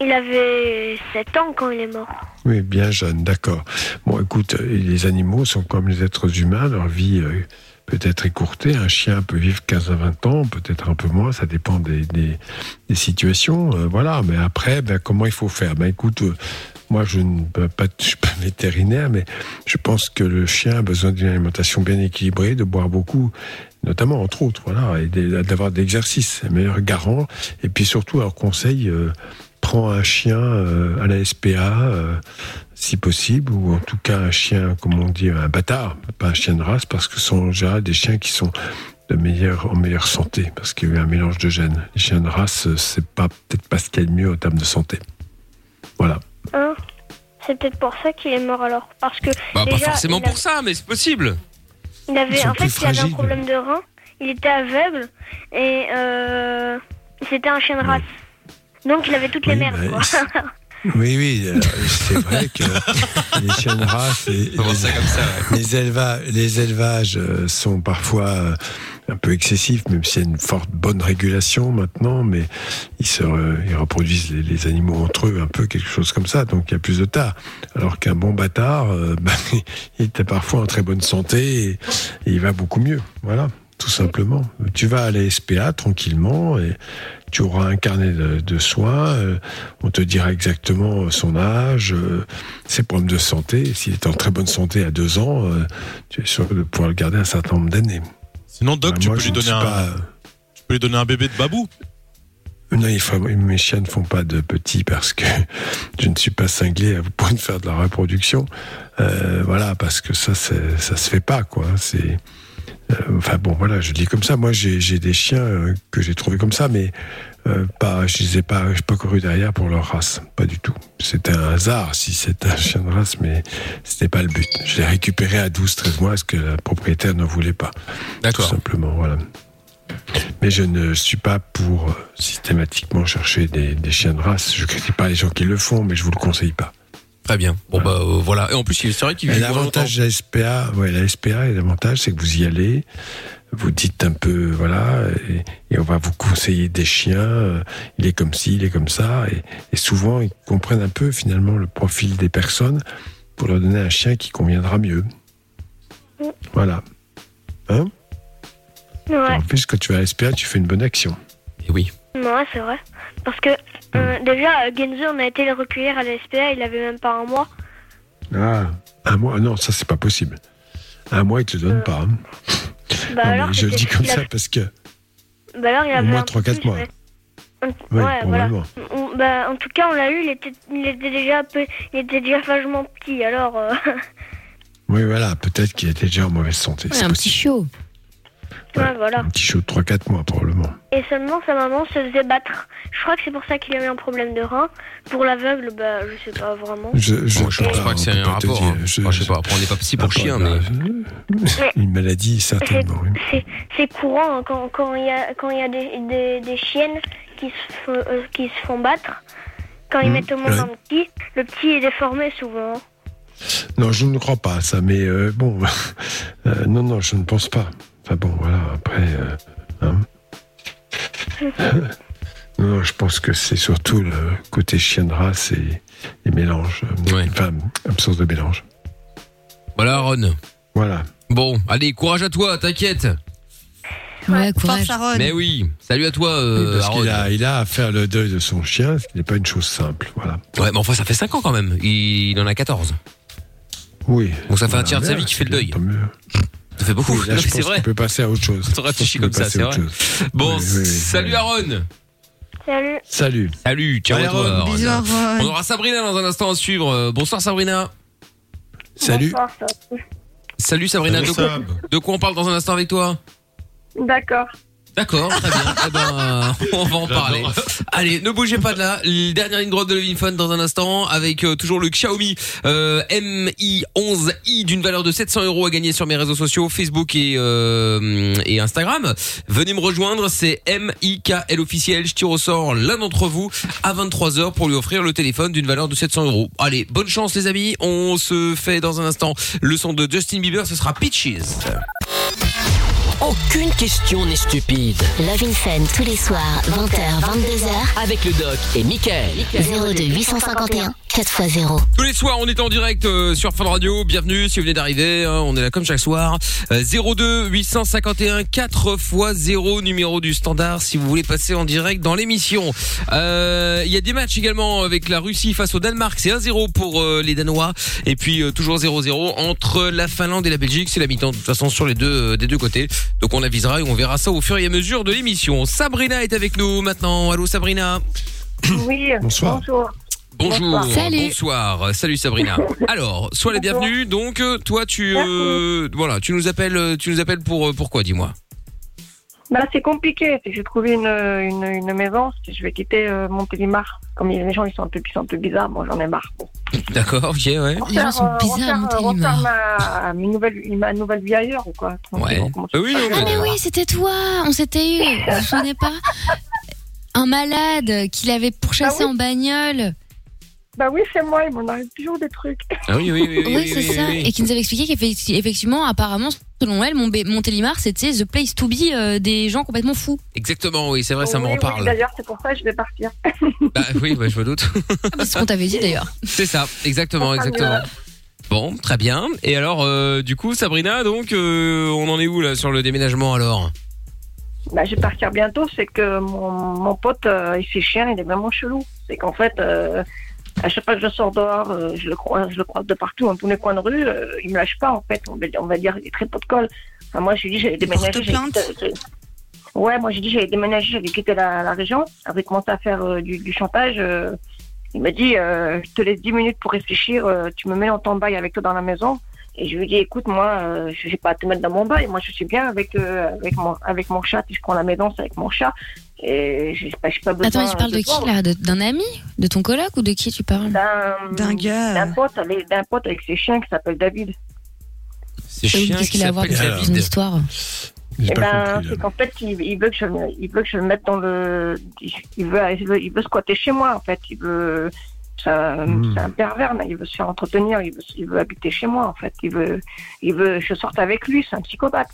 Il avait 7 ans quand il est mort. Oui, bien jeune, d'accord. Bon, écoute, euh, les animaux sont comme les êtres humains, leur vie euh, peut être écourtée. Un chien peut vivre 15 à 20 ans, peut-être un peu moins, ça dépend des, situations. euh, voilà, mais après, ben, comment il faut faire? Ben, Écoute, euh, moi, je ne suis pas (laughs) vétérinaire, mais je pense que le chien a besoin d'une alimentation bien équilibrée, de boire beaucoup, notamment entre autres, voilà, et d'avoir de l'exercice, c'est le meilleur garant. Et puis surtout, alors conseil, euh, prends un chien euh, à la SPA, euh, si possible, ou en tout cas un chien, comme on dit, un bâtard, pas un chien de race, parce que ce sont déjà des chiens qui sont de meilleure, en meilleure santé, parce qu'il y a eu un mélange de gènes. Les chiens de race, c'est pas peut-être pas ce qu'il y a de mieux en termes de santé. Voilà. Hein? C'est peut-être pour ça qu'il est mort alors. Parce que Bah pas forcément a- pour ça, mais c'est possible. il avait, en fait, il avait un problème de rein. Il était aveugle et euh, c'était un chien de race. Donc il avait toutes les merdes. bah, quoi. (laughs) Oui, oui, euh, c'est vrai que les chiens les, éleva- les élevages euh, sont parfois euh, un peu excessifs, même s'il y a une forte bonne régulation maintenant, mais ils, se re- ils reproduisent les, les animaux entre eux, un peu quelque chose comme ça, donc il y a plus de tas. Alors qu'un bon bâtard, euh, (laughs) ben, il est parfois en très bonne santé et, et il va beaucoup mieux. Voilà, tout simplement. Tu vas à la SPA tranquillement et tu auras un carnet de, de soins, euh, on te dira exactement son âge, euh, ses problèmes de santé. S'il est en très bonne santé à deux ans, euh, tu es sûr de pouvoir le garder un certain nombre d'années. Sinon, Doc, Ben, tu moi, peux lui ne donner un, pas- tu peux lui donner un bébé de babou. Non, il faut- mes chiens ne font pas de petits parce que (laughs) je ne suis pas cinglé à vous point de faire de la reproduction. Voilà, parce que ça, ça se fait pas, quoi. C'est, enfin bon, voilà, je dis comme ça. Moi, j'ai des chiens euh, que j'ai trouvés comme ça, mais euh, pas, je les ai pas, j'ai pas couru derrière pour leur race, pas du tout. C'était un hasard si c'était un chien de race, mais c'était pas le but. Je l'ai récupéré à 12-13 mois, ce que la propriétaire ne voulait pas. Tout D'accord. simplement, voilà. Mais je ne suis pas pour euh, systématiquement chercher des, des chiens de race. Je critique pas les gens qui le font, mais je vous le conseille pas. Très bien. Bon bah euh, voilà. Et en plus, c'est vrai qu'il vit l'avantage de la SPA, ouais, la SPA et l'avantage, c'est que vous y allez, vous dites un peu, voilà, et, et on va vous conseiller des chiens. euh, il est comme ci, il est comme ça, et, et souvent ils comprennent un peu finalement le profil des personnes pour leur donner un chien qui conviendra mieux. Voilà. Hein? Ouais, En plus, quand tu vas à SPA, tu fais une bonne action. Et oui. Ouais c'est vrai. Parce que euh, déjà, euh, Genzo, on a été le recueillir à la SPA, il avait même pas un mois. Ah, un mois Non, ça c'est pas possible. Un mois, ils te le donnent pas. hein. Bah Non, alors, je le dis comme ça parce que Bah alors, il au avait moins un peu 3-4 plus, mois. mais- Oui, ouais, voilà. probablement. On- bah, en tout cas, on l'a eu, il était, il était déjà un peu, il était déjà vachement petit, alors. euh, Oui, voilà, peut-être qu'il était déjà en mauvaise santé. Ouais, c'est un petit possible. chiot. Ouais, voilà. Un petit chaud de 3-4 mois, probablement. Et seulement sa maman se faisait battre. Je crois que c'est pour ça qu'il a eu un problème de rein. Pour l'aveugle, bah, je sais pas vraiment. Je, je, Bon, je peux pense pas que c'est un rapport. hein. Je- Enfin, je sais pas, après on n'est pas psy pour Ah, chien, mais. Une maladie, certainement. C'est, c'est courant hein, quand, quand il y a, quand il y a des, des, des chiennes qui se, font, euh, qui se font battre. Quand ils Mmh, mettent au monde ouais. un petit, le petit est déformé souvent. Non, je ne crois pas à ça, mais euh, bon, (laughs) euh, non, non, je ne pense pas. Enfin bon, voilà, après, euh, hein. non, (laughs) non, je pense que c'est surtout le côté chien de race et les mélanges, euh, Ouais. enfin, absence de mélange. Voilà, Aaron. Voilà. Bon, allez, courage à toi, t'inquiète. Ouais, courage. Aaron. Mais oui, salut à toi, euh, Oui, parce Aaron. qu'il a, il a à faire le deuil de son chien, ce qui n'est pas une chose simple, voilà. Ouais, mais enfin, ça fait 5 ans quand même. Il en a 14. Oui. Bon, ça fait un tiers de sa vie qui fait le deuil. bien, tant mieux. Ça fait beaucoup. Là, je pense vrai. qu'on peut passer à autre chose. On réfléchit comme ça, peut c'est passer à vrai. autre chose. Bon, Oui, oui, oui, salut. Aaron. Salut. Salut. Salut, ciao Allez, à toi. Aaron, Aaron. Bisous Aaron. On aura Sabrina dans un instant à suivre. Euh, Bonsoir Sabrina. Salut. Bonsoir, ça va. Salut Sabrina. De Salut, quoi, de quoi on parle dans un instant avec toi? D'accord. D'accord, très bien. Eh ben, (laughs) on va en parler. Allez, ne bougez pas de là. Le Dernière ligne droite de Levin Fun dans un instant avec euh, toujours le Xiaomi euh, Mi 11i d'une valeur de 700 euros à gagner sur mes réseaux sociaux Facebook et euh, et Instagram. Venez me rejoindre, c'est MIKL officiel. Je tire au sort l'un d'entre vous à 23 h pour lui offrir le téléphone d'une valeur de 700 euros. Allez, bonne chance les amis. On se fait dans un instant le son de Justin Bieber. Ce sera Peaches. Aucune question n'est stupide. Love in Fun tous les soirs, 20h, 22h, Avec le doc et Michael. 02 851 4x0. Tous les soirs, on est en direct euh, sur Fun Radio. Bienvenue si vous venez d'arriver. hein, on est là comme chaque soir. Euh, 02 851 4 x 0 numéro du standard si vous voulez passer en direct dans l'émission. Euh, Il y a des matchs également avec la Russie face au Danemark. C'est 1-0 pour euh, les Danois. Et puis euh, toujours 0-0 entre la Finlande et la Belgique. C'est la mi-temps de toute façon sur les deux euh, des deux côtés. Donc on avisera et on verra ça au fur et à mesure de l'émission. Sabrina est avec nous maintenant. Allô Sabrina. Oui, Bonsoir. bonjour. Bonjour, Bonsoir. Salut. bonsoir, salut Sabrina. (laughs) Alors, sois la bienvenue. Donc, euh, toi, tu, euh, voilà, tu nous appelles, euh, tu nous appelles pour euh, pourquoi, dis-moi? Bah, c'est compliqué. c'est que J'ai trouvé une, une, une maison. Je vais quitter euh, Montélimar. Comme les gens ils sont un peu, ils sont un peu bizarres, moi j'en ai marre. Bon. (laughs) D'accord, ok, ouais. Les gens sont euh, bizarres Montélimar. ma, ma, nouvelle, ma nouvelle vie ailleurs ou quoi. Ouais. Euh, oui, non, Ah mais- oui, c'était toi. On s'était eu. Vous vous souvenez pas? (laughs) Un malade qu'il avait pourchassé Ah oui en bagnole. Bah oui, c'est moi, il m'en arrive toujours des trucs. Ah oui, oui, oui, oui, Oui, oui, c'est oui, ça. oui. Et qui nous avait expliqué qu'effectivement, apparemment, selon elle, Mont- Montélimar, c'était the place to be euh, des gens complètement fous. Exactement, oui, c'est vrai, ça Oui, m'en oui, parle. D'ailleurs, c'est pour ça que je vais partir. Bah oui, bah, je me doute. Ah, bah, c'est ce qu'on t'avait dit d'ailleurs. c'est ça, exactement, exactement. Bon, très bien. Et alors, euh, du coup, Sabrina, donc, euh, on en est où là sur le déménagement alors? Bah, je vais partir bientôt. C'est que mon, mon pote, euh, il fait chien, il est vraiment chelou. C'est qu'en fait, euh, à chaque fois que je sors dehors, euh, je le croise, je le croise de partout, dans tous les coins de rue. euh, il me lâche pas, en fait. On va, on va dire, il est très pot de colle. Enfin, moi, je lui ai dit, j'allais déménager. porte j'allais plainte j'ai- Ouais, moi, j'ai dit, j'allais déménager, j'allais quitter la, la région. Avait commencé à faire euh, du, du chantage. euh, il m'a dit, euh, je te laisse 10 minutes pour réfléchir. euh, tu me mets en ton bail avec toi dans la maison. Et je lui ai dit, écoute, moi, euh, je vais pas à te mettre dans mon bail. Moi, je suis bien avec, euh, avec, mon, avec mon chat. Si je prends la maison, c'est avec mon chat. Et j'ai pas, pas besoin. Attends, tu parles de qui là? D'un ami? De ton coloc ou de qui tu parles? D'un gars. d'un pote, pote avec ses chiens qui s'appelle David. C'est Oui, chien Qu'est-ce qui qu'il a à voir avec David. son histoire Eh ben, c'est qu'en fait, il, il veut que je, il veut que je le mette dans le, il veut, il veut, il veut squatter chez moi, en fait. Il veut, c'est un, Hmm. c'est un pervers, mais il veut se faire entretenir, il veut, il veut habiter chez moi, en fait. Il veut, il veut que je sorte avec lui, c'est un psychopathe.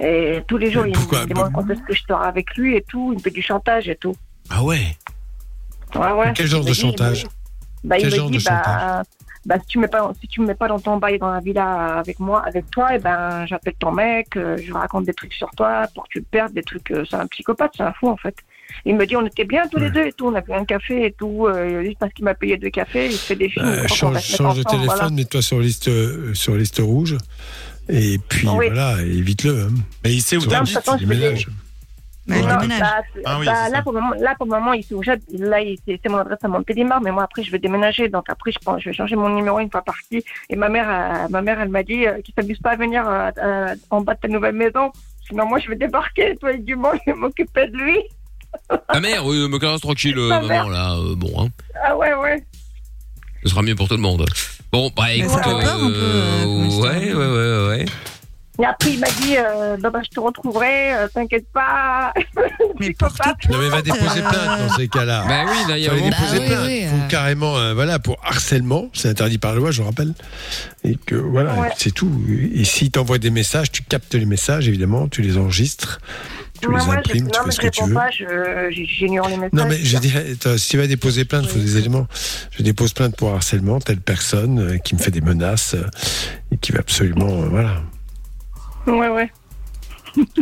Et tous les jours, il me demande quand est-ce que je sors avec lui et tout. Il me fait du chantage et tout. Ah ouais Ouais, ouais. Quel genre de chantage bah, Quel il genre me de dit, bah, bah, si tu me mets pas, si tu me mets pas dans ton bail dans la villa avec moi, avec toi, et ben, j'appelle ton mec, euh, je raconte des trucs sur toi pour que tu perdes, des trucs. euh, c'est un psychopathe, c'est un fou en fait. Il me dit, on était bien tous les deux et tout, on a pris un café et tout, euh, juste parce qu'il m'a payé deux cafés, il fait des films. Euh, change change de téléphone, voilà. mets-toi sur liste euh, sur liste rouge. Et puis Oui. voilà, évite-le. hein. Mais il sait où fais des- déménage. Non, bah, Ah oui, bah, là, pour le moment, là, pour le moment, ici où j'habite, là, il- c'est mon adresse à Montélimar, mais moi, après, je vais déménager. Donc, après, je, pense, je vais changer mon numéro une fois parti. Et ma mère, euh, ma mère elle m'a dit euh, qu'il ne s'amuse pas à venir euh, euh, en bas de ta nouvelle maison. Sinon, moi, je vais débarquer, toi, et du monde, je vais m'occuper de lui. Ta mère, oui, me caresse tranquille, (laughs) maman, mère. là, euh, bon, hein. Ah ouais, ouais. Ce sera mieux pour tout le monde. Bon, bah écoute, euh, histoire. ouais, ouais, ouais, ouais. Et après, il m'a dit, euh, bah, bah, je te retrouverai, euh, t'inquiète pas. (laughs) Mais pour Psychopathe. toute Non mais va déposer Euh, plainte dans ces cas-là. Bah oui, là, il y a un déposer Bah oui, plainte. oui, Faut euh. carrément, euh, voilà, pour harcèlement, c'est interdit par la loi, je rappelle. Et que voilà, Ouais. c'est tout. Et s'il t'envoie des messages, tu captes les messages, évidemment, tu les enregistres, tu Moi, les moi, je, imprimes, non, tu mais fais je ce que tu réponds veux. pas, je- je- j'ignore les messages. Non mais je dirais, attends, si tu vas déposer plainte, il faut des éléments. Je dépose plainte pour harcèlement, telle personne euh, qui me fait des menaces euh, et qui va absolument, euh, voilà. Ouais, ouais.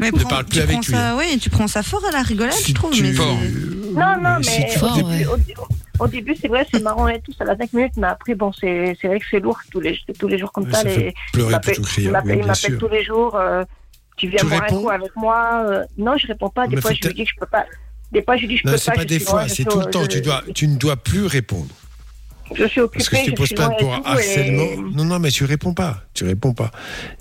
Mais Ne prends- parle plus tu avec prends lui, ça, oui, tu prends ça fort à la rigolade, Si je trouve. tu- mais Fort. Non, non, mais si tu- Fort, au, début, ouais. au, dé- au début, c'est vrai, c'est marrant et tout, ça va 5 minutes, mais après, bon, c'est c'est vrai que c'est lourd tous les, tous les jours comme Ouais, ça. ça les, fait pleurer il m'appelle- plutôt que rire, il m'appelle oui, il bien m'appelle sûr. tous les jours. euh, tu viens Tu boire un réponds coup avec moi. euh, non, je réponds pas. Des Mais fois, je lui dis que je peux pas. Des fois, je lui dis que je Non, peux c'est pas. pas je des fois, c'est tout le temps. je- Tu dois, tu ne dois plus répondre. Je suis occupée. Parce que si tu poses plainte pour harcèlement, et- non, non, mais tu réponds pas. Tu réponds pas.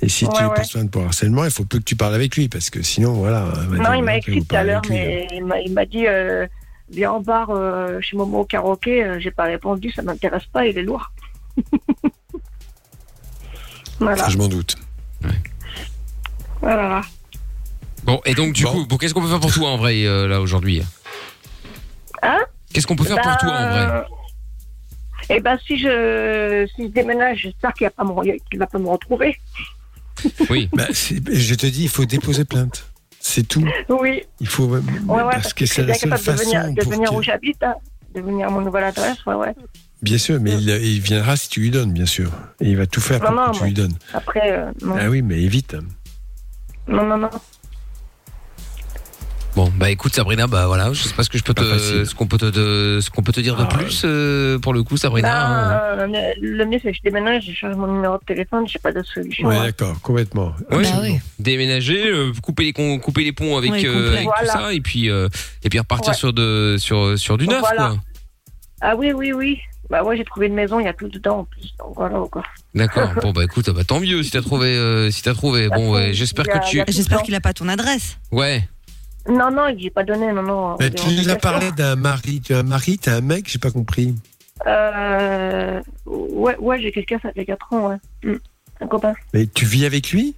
Et si tu Ouais, ouais. poses plainte pour harcèlement, il faut plus que tu parles avec lui, parce que sinon, voilà. Non, il m'a écrit tout à l'heure, mais il m'a- dit euh, viens en bar euh, chez Momo au karaoké. Euh, J'ai pas répondu, ça m'intéresse pas, il est lourd. (laughs) voilà, Ça, je m'en doute. Voilà. Bon, et donc, du Bon. coup, bon, qu'est-ce qu'on peut faire pour toi en vrai, euh, là, aujourd'hui? Hein? Qu'est-ce qu'on peut faire pour toi en vrai? Eh ben, si je, si je déménage, j'espère qu'il qu'il va pas me retrouver. (laughs) Oui. Bah, je te dis, il faut déposer plainte. C'est tout. Oui, Il faut. ouais, ouais, parce que je suis c'est la bien seule capable de venir, façon de pour venir où j'habite, hein, de venir à mon nouvelle adresse, ouais, ouais. Bien sûr, mais il, il viendra si tu lui donnes, bien sûr. Et il va tout faire pour que tu lui donnes. Après, euh, non. Ah oui, mais évite. Non, non, non. Bon, bah écoute Sabrina, bah voilà, je sais pas ce que je peux te, ce qu'on peut te, de- ce qu'on peut te dire de Ah. plus euh, pour le coup, Sabrina. Ben, euh, le mieux, c'est que je déménage, je change mon numéro de téléphone, j'ai pas de solution. Ouais, hein. d'accord, complètement. Oui. Bah oui. Déménager, euh, couper les con- couper les ponts avec, Ouais, euh, complet. avec Voilà. tout ça, et puis euh, et puis repartir Ouais. sur de sur sur du neuf Voilà. quoi. Ah oui, oui, oui. Bah ouais, j'ai trouvé une maison, il y a tout dedans en plus. Donc voilà, quoi. D'accord. (laughs) bon bah écoute, bah tant mieux si t'as trouvé euh, si t'as trouvé. Bon, ouais, j'espère Il que il tu J'espère qu'il a pas ton adresse. ouais. Non, non, j'ai pas donné, non, non. Tu nous as parlé d'un mari. Tu as un mari, tu as un mec, j'ai pas compris. Euh, ouais, ouais, j'ai quelqu'un, ça fait 4 ans, ouais. Hmm. Un copain. Mais tu vis avec lui?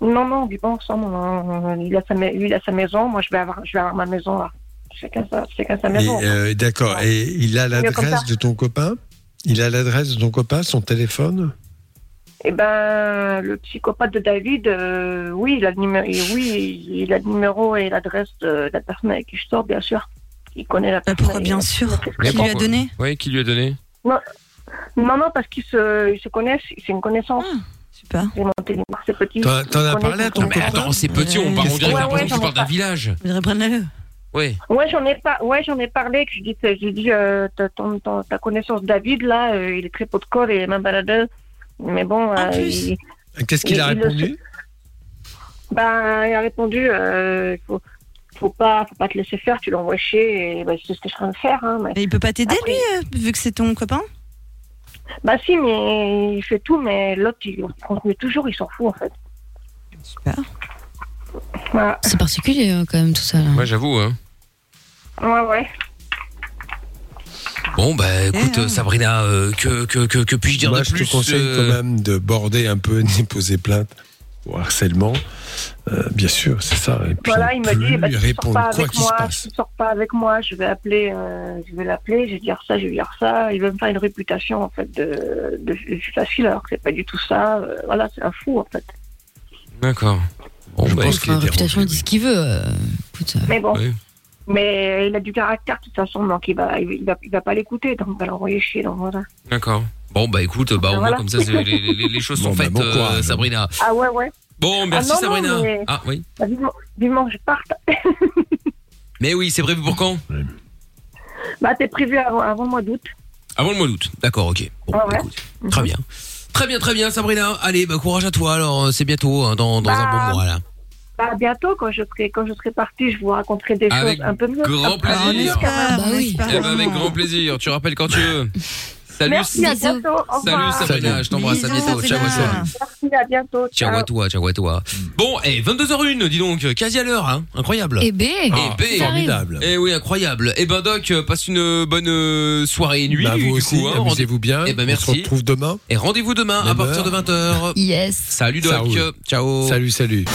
Non, non, on vit pas ensemble. non. Il a sa, lui, il a sa maison, moi, je vais avoir, je vais avoir ma maison, là. Chacun sa, chacun sa Et, maison. euh, D'accord. Et il a l'adresse de ton copain? Il a l'adresse de ton copain, son téléphone? Eh ben, le psychopathe de David, euh, oui, il a le numéro, et oui, il a le numéro et l'adresse de la personne avec qui je sors, bien sûr. Il connaît la Bah, personne. pourquoi bien sûr Qui lui a donné? Ouais, qui lui a donné? Non, non, parce qu'ils se, ils se connaissent, c'est une connaissance. Ah, Super. C'est petit. T'en- t'en as parlé à ton connaissent. attends, c'est petit, on, parle- on dirait Ouais, l'impression ouais, que tu j'en ai parles d'un village. Je dirais prenez-le. Ouais. Ouais, j'en ai pas, ouais, j'en ai parlé, que je dis, j'ai dit, euh, ta, ton- ton- ta connaissance David, là, euh, il est très pot de colle et même baladeur. Mais bon, euh, plus. il, Qu'est-ce qu'il a Il- il le répondu ben, il a répondu, euh, il faut, faut pas, faut pas te laisser faire, tu l'envoies chier, et ben, c'est ce que je suis en train de faire, hein, mais. Il peut pas t'aider Après- lui, euh, vu que c'est ton copain? Bah si, mais il fait tout, mais l'autre, il continue toujours, il s'en fout, en fait. Super. Voilà. C'est particulier hein, quand même tout ça. là. Ouais, j'avoue. Hein. Ouais, ouais. Bon, bah écoute, Eh, hein. euh, Sabrina, euh, que, que, que, que puis-je dire Moi, de je te conseille euh, quand même de border un peu, (laughs) de déposer plainte pour harcèlement. Euh, bien sûr, c'est ça. Et puis, Voilà, il me plus dit, bah, tu sors pas quoi avec moi, passe. tu sors pas avec moi, je vais appeler, euh, je vais l'appeler, je vais dire ça, je vais dire ça. Il veut me faire une réputation, en fait, de, de, de facile, alors que c'est pas du tout ça. Euh, voilà, c'est un fou, en fait. D'accord. Je bah, pense qu'il était réputation, il dit ce qu'il veut. euh, écoute, euh, Mais bon. Ouais. Mais il a du caractère de toute façon, donc il va, il va, il va pas l'écouter, donc il va l'envoyer chier. Donc voilà. D'accord. Bon, bah écoute, bah au moins Voilà. comme ça, c'est- les, les- les choses sont (laughs) bah, faites, euh, courage. Sabrina. Ah ouais, ouais. Bon, merci Ah, non, non, Sabrina. mais- Ah oui. Bah, vivement, vivement que je parte. (laughs) Mais oui, c'est prévu pour quand? Bah, t'es prévu avant, avant le mois d'août. Avant le mois d'août. D'accord, ok. Bon, Ah ouais. écoute, très bien. Très bien, très bien, Sabrina. Allez, bah courage à toi. Alors, euh, c'est bientôt, hein, dans, dans un Bah, bon mois là. Bah, bientôt, quand je serai, quand je serai partie, je vous raconterai des Avec choses un peu mieux. grand Après, plaisir. On espère, Bah on oui. Eh ben, avec grand plaisir. Tu rappelles quand tu veux. Salut, Merci, à bientôt. Au salut. Sabrina. Je t'embrasse. À bientôt. Ciao à toi. Merci, à bientôt. Ciao à toi, ciao à toi. Bon, et 22h01, dis donc, quasi à l'heure, hein. Incroyable. Eh ben, Eh ben. Formidable. Eh oui, incroyable. Eh ben Doc, euh, passe une bonne euh, soirée et nuit. Bah, du vous coup, aussi, hein. Rendez- amusez-vous bien. Eh ben, On merci. se retrouve demain. Et rendez-vous demain à partir de heure. 20h. Yes. Salut Doc. Ciao. Salut, salut.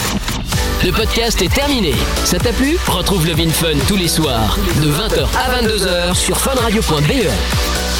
Le podcast est terminé. Ça t'a plu? Retrouve Love in Fun tous les soirs de 20h à 22h sur funradio.be.